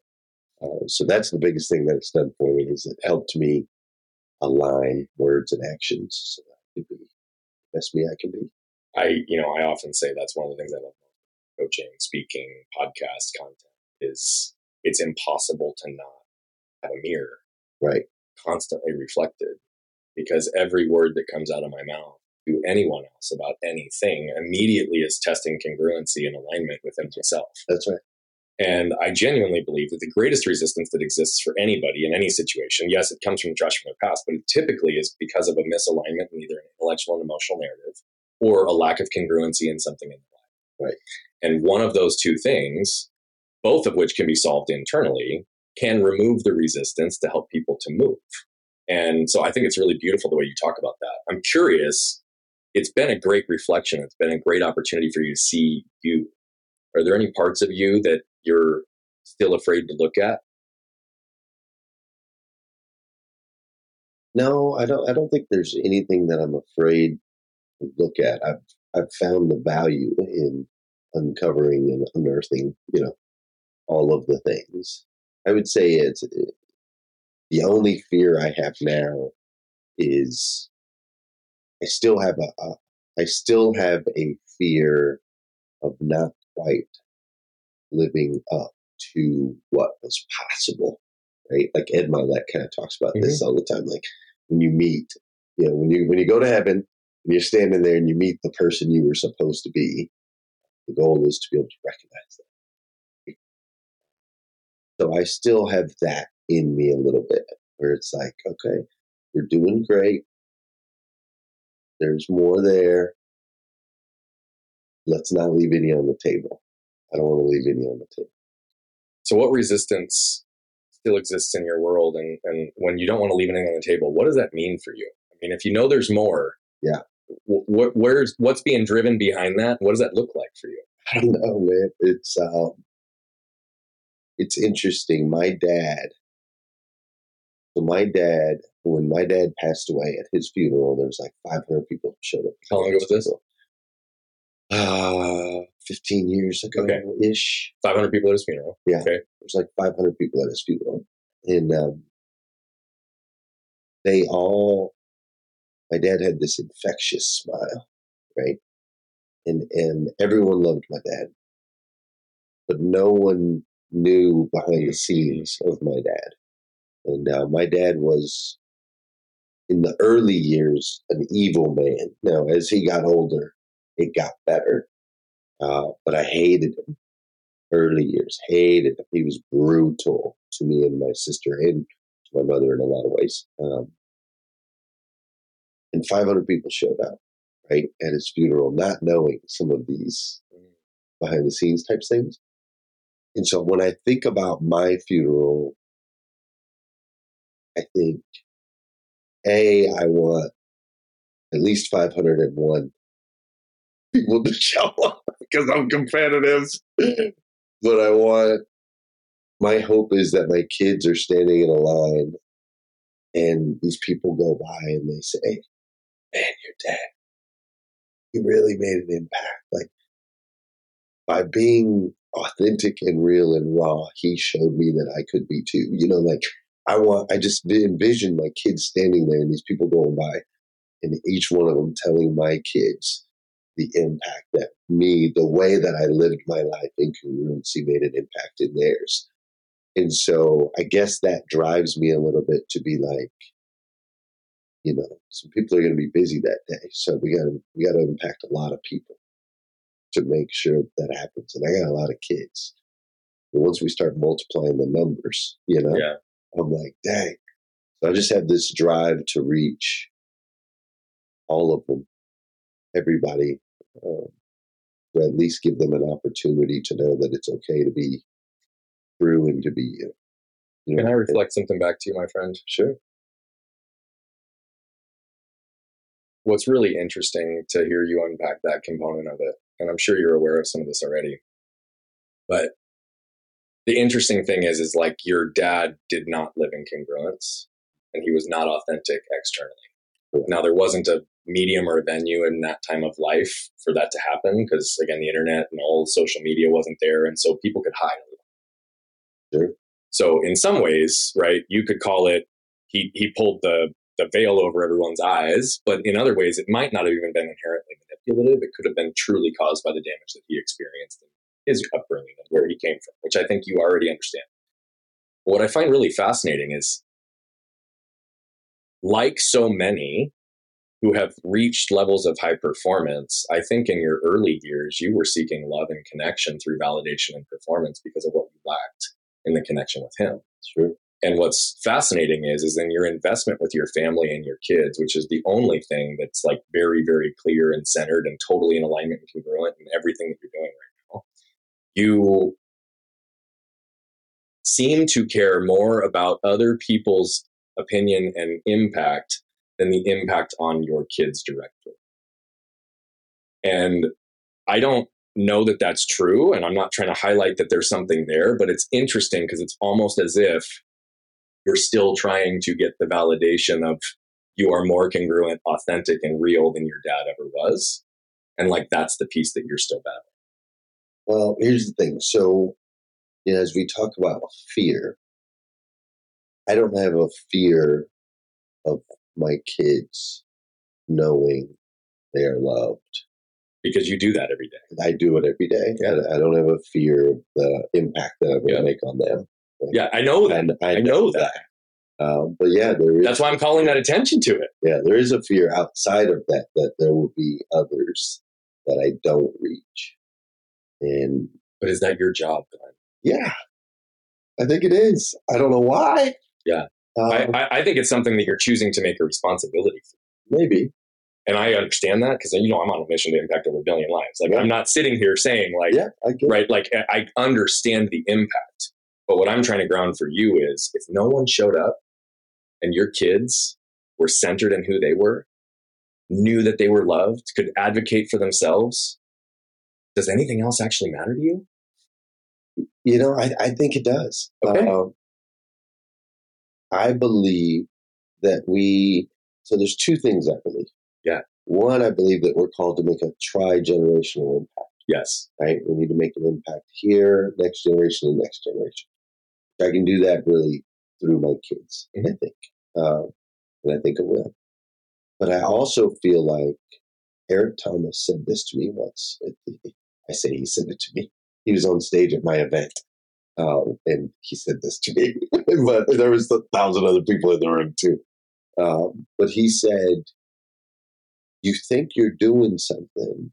uh, so that's the biggest thing that it's done for me is it helped me align words and actions so that Could be the best me I can be. I, you know, I often say that's one of the things I love about coaching, speaking, podcast content is it's impossible to not have a mirror Right. constantly reflected because every word that comes out of my mouth to anyone else about anything immediately is testing congruency and alignment within myself. That's right. And I genuinely believe that the greatest resistance that exists for anybody in any situation, yes, it comes from the trash from their past, but it typically is because of a misalignment in either an intellectual and emotional narrative or a lack of congruency in something in their life. Right. And one of those two things, both of which can be solved internally, can remove the resistance to help people to move. And so I think it's really beautiful the way you talk about that. I'm curious, it's been a great reflection. It's been a great opportunity for you to see you. Are there any parts of you that you're still afraid to look at? No, I don't. I don't think there's anything that I'm afraid to look at. I've I've found the value in uncovering and unearthing, you know, all of the things. I would say it's it, the only fear I have now is I still have a, a I still have a fear of not quite living up to what was possible, right? Like Ed Mylett kind of talks about mm-hmm. this all the time. Like when you meet, you know, when you when you go to heaven and you're standing there and you meet the person you were supposed to be, the goal is to be able to recognize that. So I still have that in me a little bit, where it's like, okay, we're doing great. There's more there. Let's not leave any on the table. I don't want to leave any on the table. So, what resistance still exists in your world? And, and when you don't want to leave anything on the table, what does that mean for you? I mean, if you know there's more, yeah, what where's what's being driven behind that? What does that look like for you? I don't know, man. It's um, it's interesting. My dad. So my dad, when my dad passed away at his funeral, there was like 500 people showed up. How long ago was this? Uh, 15 years ago ish. 500 people at his funeral. Yeah. Okay. There's like 500 people at his funeral. And um, they all, my dad had this infectious smile, right? And, and everyone loved my dad. But no one knew behind the scenes of my dad. And uh, my dad was, in the early years, an evil man. Now, as he got older, it got better. Uh, but I hated him early years, hated him. He was brutal to me and my sister and to my mother in a lot of ways. Um, and 500 people showed up, right, at his funeral, not knowing some of these behind the scenes types things. And so when I think about my funeral, I think, A, I want at least 501 people to show up because I'm competitive. but I want my hope is that my kids are standing in a line and these people go by and they say, Man, your dad, he really made an impact. Like by being authentic and real and raw, he showed me that I could be too. You know, like I want I just envision my kids standing there and these people going by and each one of them telling my kids the impact that me, the way that I lived my life in congruency made an impact in theirs. And so I guess that drives me a little bit to be like, you know, some people are going to be busy that day. So we got to, we got to impact a lot of people to make sure that happens. And I got a lot of kids. But once we start multiplying the numbers, you know, yeah. I'm like, dang. So I just have this drive to reach all of them, everybody um, to at least give them an opportunity to know that it's okay to be true and to be you. you know, Can I reflect something back to you, my friend? Sure. What's really interesting to hear you unpack that component of it, and I'm sure you're aware of some of this already, but the interesting thing is, is like your dad did not live in congruence and he was not authentic externally. Now, there wasn't a medium or a venue in that time of life for that to happen because, again, the internet and all social media wasn't there. And so people could hide. Sure. So, in some ways, right, you could call it he, he pulled the, the veil over everyone's eyes, but in other ways, it might not have even been inherently manipulative. It could have been truly caused by the damage that he experienced in his upbringing and where he came from, which I think you already understand. What I find really fascinating is like so many who have reached levels of high performance, I think in your early years, you were seeking love and connection through validation and performance because of what you lacked in the connection with him. True. And what's fascinating is, is in your investment with your family and your kids, which is the only thing that's like very, very clear and centered and totally in alignment and congruent in everything that you're doing right now. You seem to care more about other people's opinion and impact than the impact on your kids directly. And I don't know that that's true. And I'm not trying to highlight that there's something there, but it's interesting because it's almost as if you're still trying to get the validation of you are more congruent, authentic, and real than your dad ever was. And like that's the piece that you're still battling. Well, here's the thing. So, you know, as we talk about fear, I don't have a fear of my kids knowing they are loved because you do that every day. I do it every day. Yeah. I, I don't have a fear of the impact that I'm going to Yeah. make on them. Yeah, I know that. And I, I know that. Um, but yeah, there is. That's why I'm calling that attention to it. yeah, there is a fear outside of that that there will be others that I don't reach, and But is that your job, Glenn? yeah, I think it is. I don't know why. Yeah. Um, I, I, I think it's something that you're choosing to make a responsibility for. maybe. And I understand that because, you know, I'm on a mission to impact over a billion lives. Like, Yeah. I'm not sitting here saying, like, Yeah, I get. right? Like I I understand the impact, but what I'm trying to ground for you is if no one showed up and your kids were centered in who they were, knew that they were loved, could advocate for themselves, does anything else actually matter to you? You know, I, I think it does. Okay. Um, I believe that we, so there's two things I believe. Yeah. One, I believe that we're called to make a tri generational impact, Yes. right? We need to make an impact here, next generation, and next generation. I can do that really through my kids, I think. Um, and I think it will. But I also feel like Eric Thomas said this to me once. I say he said it to me. He was on stage at my event, um, and he said this to me. but there was a thousand other people in the room too. Um, but he said, "You think you're doing something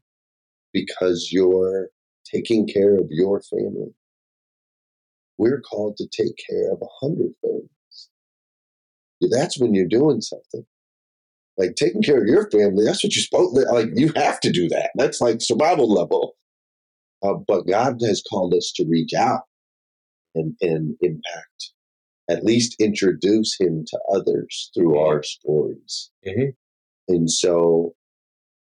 because you're taking care of your family. We're called to take care of a hundred families. That's when you're doing something." like taking care of your family that's what you're supposed like you have to do that that's like survival level uh, but god has called us to reach out and and impact at least introduce him to others through our stories Mhm. and so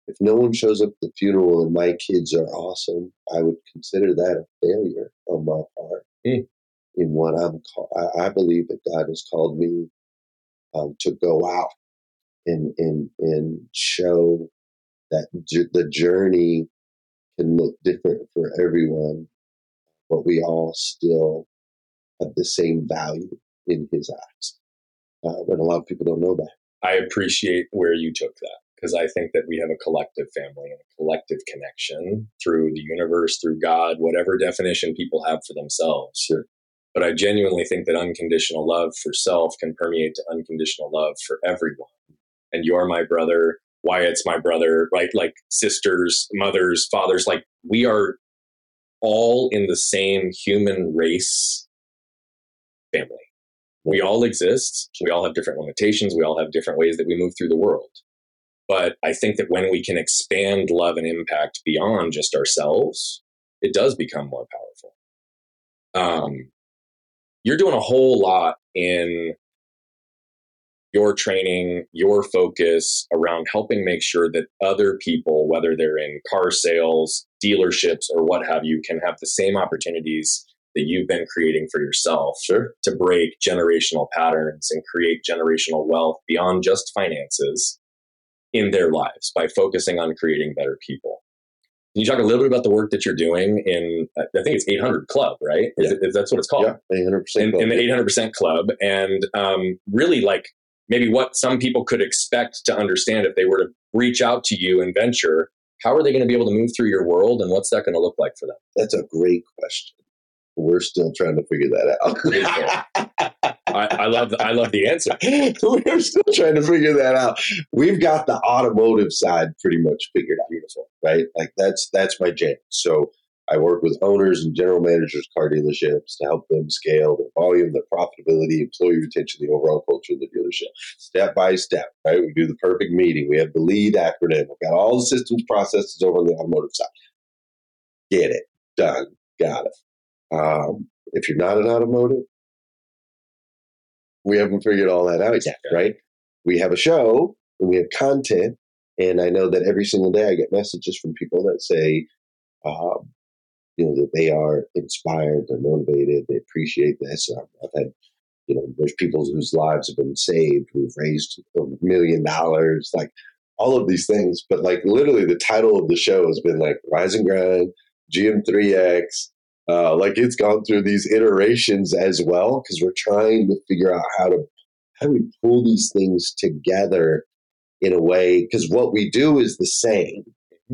if no one shows up at the funeral and my kids are awesome i would consider that a failure on my part Mm. in what i'm call- I, I believe that god has called me um, to go out and and and show that j- the journey can look different for everyone, but we all still have the same value in His eyes. Uh, but a lot of people don't know that. I appreciate where you took that because I think that we have a collective family and a collective connection through the universe, through God, whatever definition people have for themselves. Sure. But I genuinely think that unconditional love for self can permeate to unconditional love for everyone. And you're my brother, Wyatt's my brother, right? Like sisters, mothers, fathers, like we are all in the same human race family. We all exist. We all have different limitations. We all have different ways that we move through the world. But I think that when we can expand love and impact beyond just ourselves, it does become more powerful. Um, you're doing a whole lot in your training, your focus around helping make sure that other people, whether they're in car sales, dealerships, or what have you, can have the same opportunities that you've been creating for yourself Sure. to break generational patterns and create generational wealth beyond just finances in their lives by focusing on creating better people. Can you talk a little bit about the work that you're doing in, I think it's 800 Club, right? Is Yeah. it, is that's what it's called? Yeah, eight hundred percent. in, in the 800% club and um, really like maybe what some people could expect to understand if they were to reach out to you and venture how are they going to be able to move through your world and what's that going to look like for them That's a great question. We're still trying to figure that out. I, I love the, I love the answer We're still trying to figure that out. We've got the automotive side pretty much figured out. Beautiful, right? Like that's that's my jam. So I work with owners and general managers car dealerships to help them scale their volume, their profitability, employee retention, the overall culture of the dealership, step by step. Right? We do the perfect meeting. We have the lead acronym. We've got all the systems processes over on the automotive side. Get it done. Got it. Um, if you're not an automotive, we haven't figured all that out yet, right? We have a show and we have content, and I know that every single day I get messages from people that say, um, you know, that they are inspired, they're motivated, they appreciate this. Um, I've had, you know, there's people whose lives have been saved, who've raised a million dollars, like all of these things. But like literally, the title of the show has been like Rise and Grind, GM3X, Uh, like it's gone through these iterations as well because we're trying to figure out how to how we pull these things together in a way because what we do is the same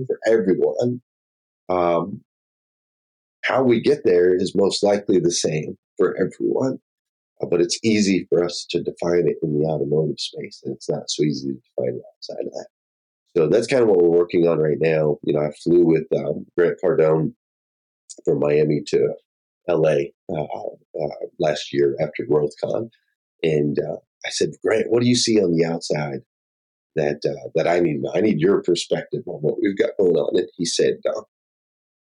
for everyone. Um, how we get there is most likely the same for everyone, uh, but it's easy for us to define it in the automotive space, and it's not so easy to define it outside of that. So that's kind of what we're working on right now. You know, I flew with um, Grant Cardone from Miami to LA uh, uh, last year after GrowthCon, and uh, I said, Grant, what do you see on the outside that that I need? I need your perspective on what we've got going on. And he said,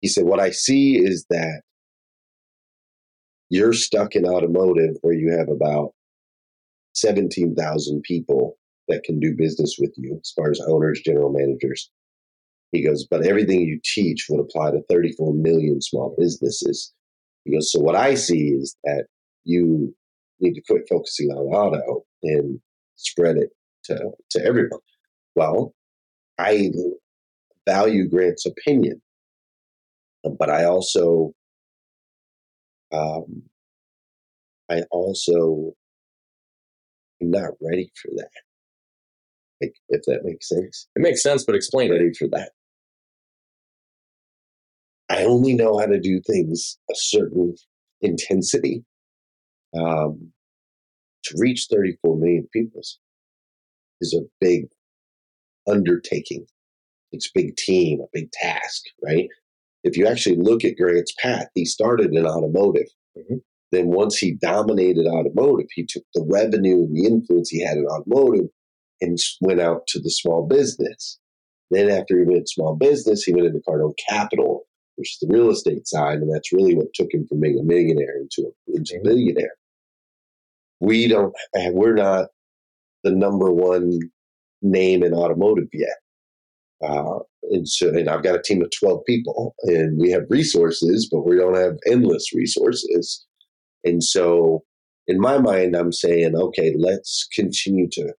he said, what I see is that you're stuck in automotive where you have about 17,000 people that can do business with you as far as owners, general managers. He goes, but everything you teach would apply to 34 million small businesses. He goes, so what I see is that you need to quit focusing on auto and spread it to, to everyone. Well, I value Grant's opinion, but I also, um, I also am not ready for that. Like, if that makes sense. It makes sense, but explain ready it. for that. I only know how to do things a certain intensity. Um, to reach 34 million people is a big undertaking. It's a big team, a big task, right? If you actually look at Grant's path, he started in automotive. Mm-hmm. Then once he dominated automotive, he took the revenue and the influence he had in automotive and went out to the small business. Then after he went small business, he went into Cardone Capital, which is the real estate side, and that's really what took him from being a millionaire into a, into a billionaire. We don't, we're not the number one name in automotive yet. Uh, and so, and I've got a team of 12 people and we have resources, but we don't have endless resources. And so in my mind, I'm saying, okay, let's continue to,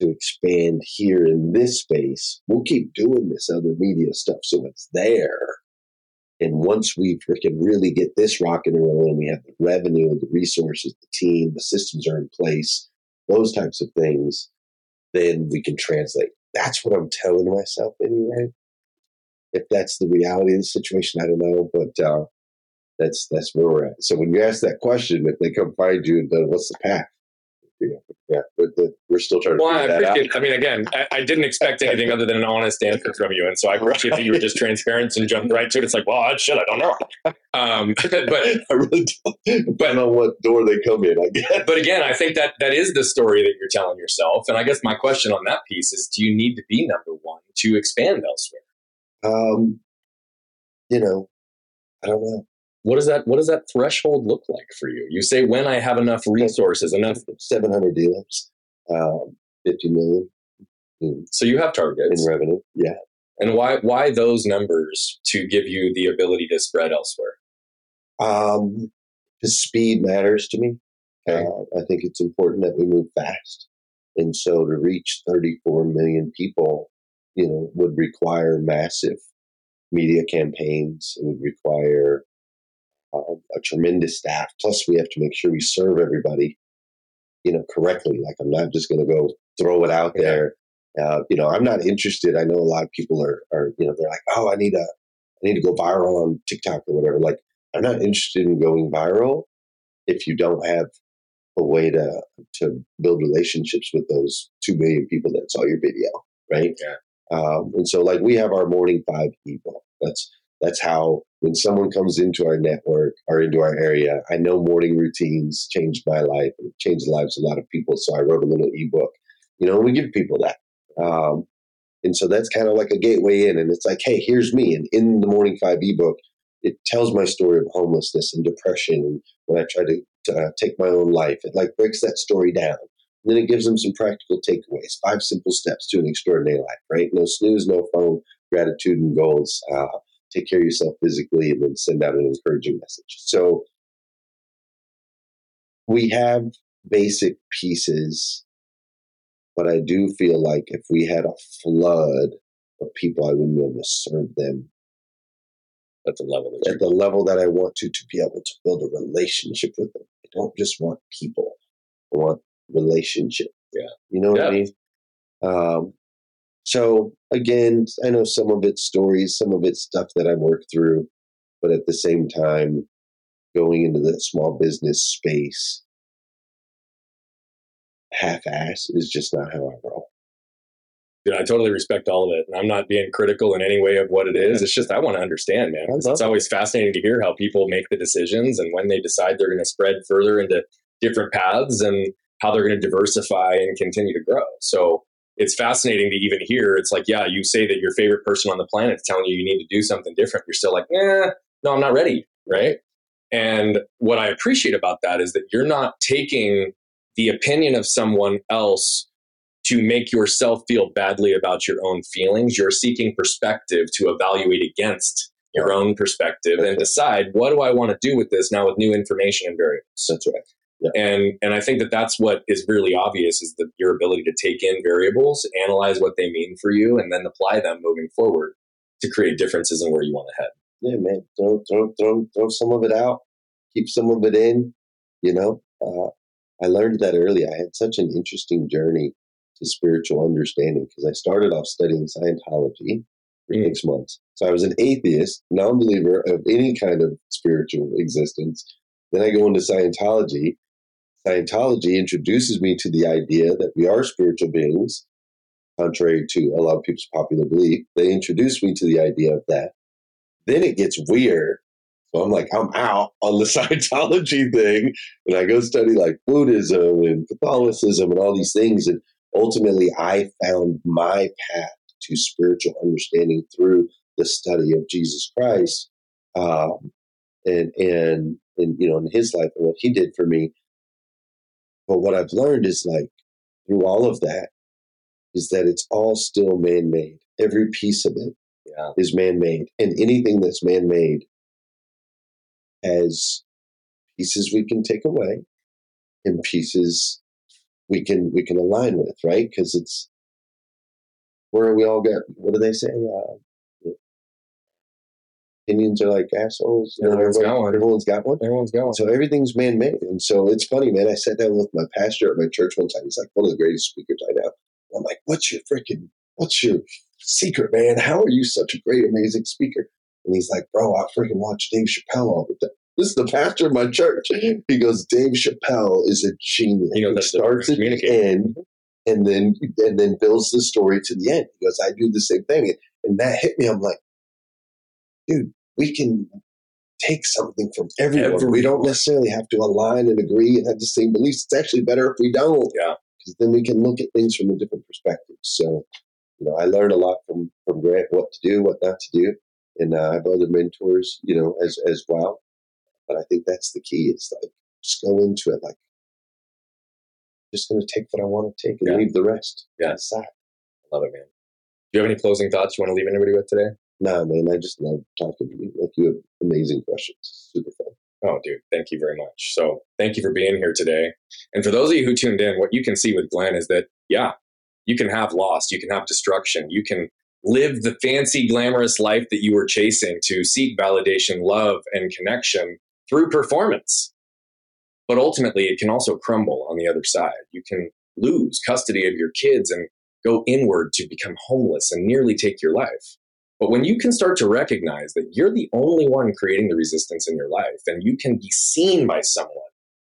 to expand here in this space. We'll keep doing this other media stuff so it's there. And once we freaking really get this rocking and rolling, we have the revenue, the resources, the team, the systems are in place, those types of things, then we can translate. That's what I'm telling myself anyway. If that's the reality of the situation, I don't know, but uh, that's that's where we're at. So when you ask that question, if they come find you, then what's the path? Yeah, yeah but the, we're still trying to. Well, I figure that out. appreciate. I mean, again, I, I didn't expect anything other than an honest answer from you, and so I appreciate that you were just transparent and jumped right to it. It's like, well, shit, I don't know. Um, but I really don't, but know what door they come in, I guess. but again, I think that that is the story that you're telling yourself. And I guess my question on that piece is: Do you need to be number one to expand elsewhere? Um, you know, I don't know. What does that What does that threshold look like for you? You say when I have enough resources, enough. 700 dealers, um, 50 million in, So you have targets in revenue. Yeah. and why why those numbers to give you the ability to spread elsewhere? Um, the speed matters to me. Okay. Uh, I think it's important that we move fast. And so to reach 34 million people, you know, would require massive media campaigns. It would require uh, a tremendous staff. Plus, we have to make sure we serve everybody, you know, correctly. Like I'm not just going to go throw it out there. Uh, you know, I'm not interested. I know a lot of people are, are, you know, they're like, oh, I need a, I need to go viral on TikTok or whatever. Like, I'm not interested in going viral if you don't have a way to to build relationships with those two million people that saw your video, right? Yeah. Um, and so, like, we have our morning five people. That's that's how when someone comes into our network or into our area, I know morning routines changed my life and changed the lives of a lot of people. So I wrote a little ebook, you know, and we give people that. Um, and so that's kind of like a gateway in. And it's like, hey, here's me. And in the Morning Five ebook, it tells my story of homelessness and depression and when I tried to uh, take my own life. It like breaks that story down. And then it gives them some practical takeaways, five simple steps to an extraordinary life, right? No snooze, no phone, gratitude and goals. Uh, take care of yourself physically and then send out an encouraging message. So we have basic pieces, but I do feel like if we had a flood of people, I wouldn't be able to serve them at the level that at the level that I want to to be able to build a relationship with them. I don't just want people. I want relationship. Yeah. You know what. I mean? Um, so again, I know some of it's stories, some of it's stuff that I've worked through, but at the same time, going into the small business space, half ass is just not how I roll. Dude, I totally respect all of it. And I'm not being critical in any way of what it is. It's just I want to understand, man. It's always fascinating to hear how people make the decisions and when they decide they're going to spread further into different paths and how they're going to diversify and continue to grow. So it's fascinating to even hear. It's like, yeah, you say that your favorite person on the planet is telling you you need to do something different. You're still like, eh, no, I'm not ready. Right. And what I appreciate about that is that you're not taking the opinion of someone else to make yourself feel badly about your own feelings. You're seeking perspective to evaluate against your own perspective and decide what do I want to do with this now with new information and variables. That's right. Yeah. And and I think that that's what is really obvious is that your ability to take in variables, analyze what they mean for you, and then apply them moving forward to create differences in where you want to head. Yeah, man. Throw throw throw throw some of it out, keep some of it in. You know, uh, I learned that early. I had such an interesting journey to spiritual understanding because I started off studying Scientology for mm. six months. So I was an atheist, non-believer of any kind of spiritual existence. Then I go into Scientology. Scientology introduces me to the idea that we are spiritual beings, contrary to a lot of people's popular belief. They introduce me to the idea of that. Then it gets weird so I'm like, I'm out on the Scientology thing. And I go study like Buddhism and Catholicism and all these things. And ultimately, I found my path to spiritual understanding through the study of Jesus Christ. Um, and, and, and, you know, in his life and what he did for me. But what I've learned is like through all of that is that it's all still man made. Every piece of it yeah. is man made. And anything that's man made has pieces we can take away and pieces we can we can align with, right? Because it's where we all get. What do they say? Uh, opinions are like assholes. You know, everyone's got one. Everyone's got one. Everyone's got one. So everything's man made, and so it's funny, man. I sat down with my pastor at my church one time. He's like one of the greatest speakers I know. I'm like, "What's your freaking? What's your secret, man? How are you such a great, amazing speaker?" And he's like, "Bro, I freaking watch Dave Chappelle all the time." This is the pastor of my church. He goes, Dave Chappelle is a genius. You know, he starts at the end and then and then builds the story to the end. He goes, I do the same thing. And that hit me. I'm like, dude, we can take something from everyone. everyone. We don't necessarily have to align and agree and have the same beliefs. It's actually better if we don't. Yeah. Because then we can look at things from a different perspective. So, you know, I learned a lot from from Grant what to do, what not to do. And uh, I have other mentors, you know, as as well. But I think that's the key. It's like just go into it like just going to take what I want to take and yeah. leave the rest. Yeah, aside. I love it, man. Do you have any closing thoughts you want to leave anybody with today? No, man. I just love talking to you. Like you have amazing questions. Super fun. Oh, dude, thank you very much. So, thank you for being here today. And for those of you who tuned in, what you can see with Glenn is that, yeah, you can have loss, you can have destruction, you can live the fancy, glamorous life that you were chasing to seek validation, love, and connection through performance. But ultimately, it can also crumble on the other side. You can lose custody of your kids and go inward to become homeless and nearly take your life. But when you can start to recognize that you're the only one creating the resistance in your life and you can be seen by someone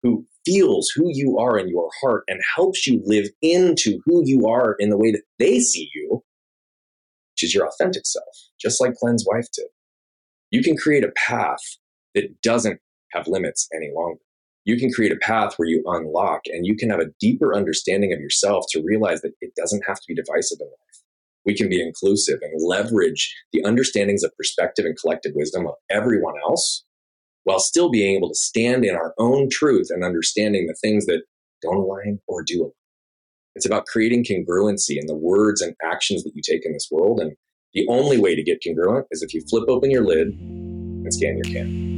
who feels who you are in your heart and helps you live into who you are in the way that they see you, which is your authentic self, just like Glenn's wife did, you can create a path that doesn't have limits any longer. You can create a path where you unlock and you can have a deeper understanding of yourself to realize that it doesn't have to be divisive in life. We can be inclusive and leverage the understandings of perspective and collective wisdom of everyone else while still being able to stand in our own truth and understanding the things that don't align or do align. It's about creating congruency in the words and actions that you take in this world. And the only way to get congruent is if you flip open your lid and scan your can.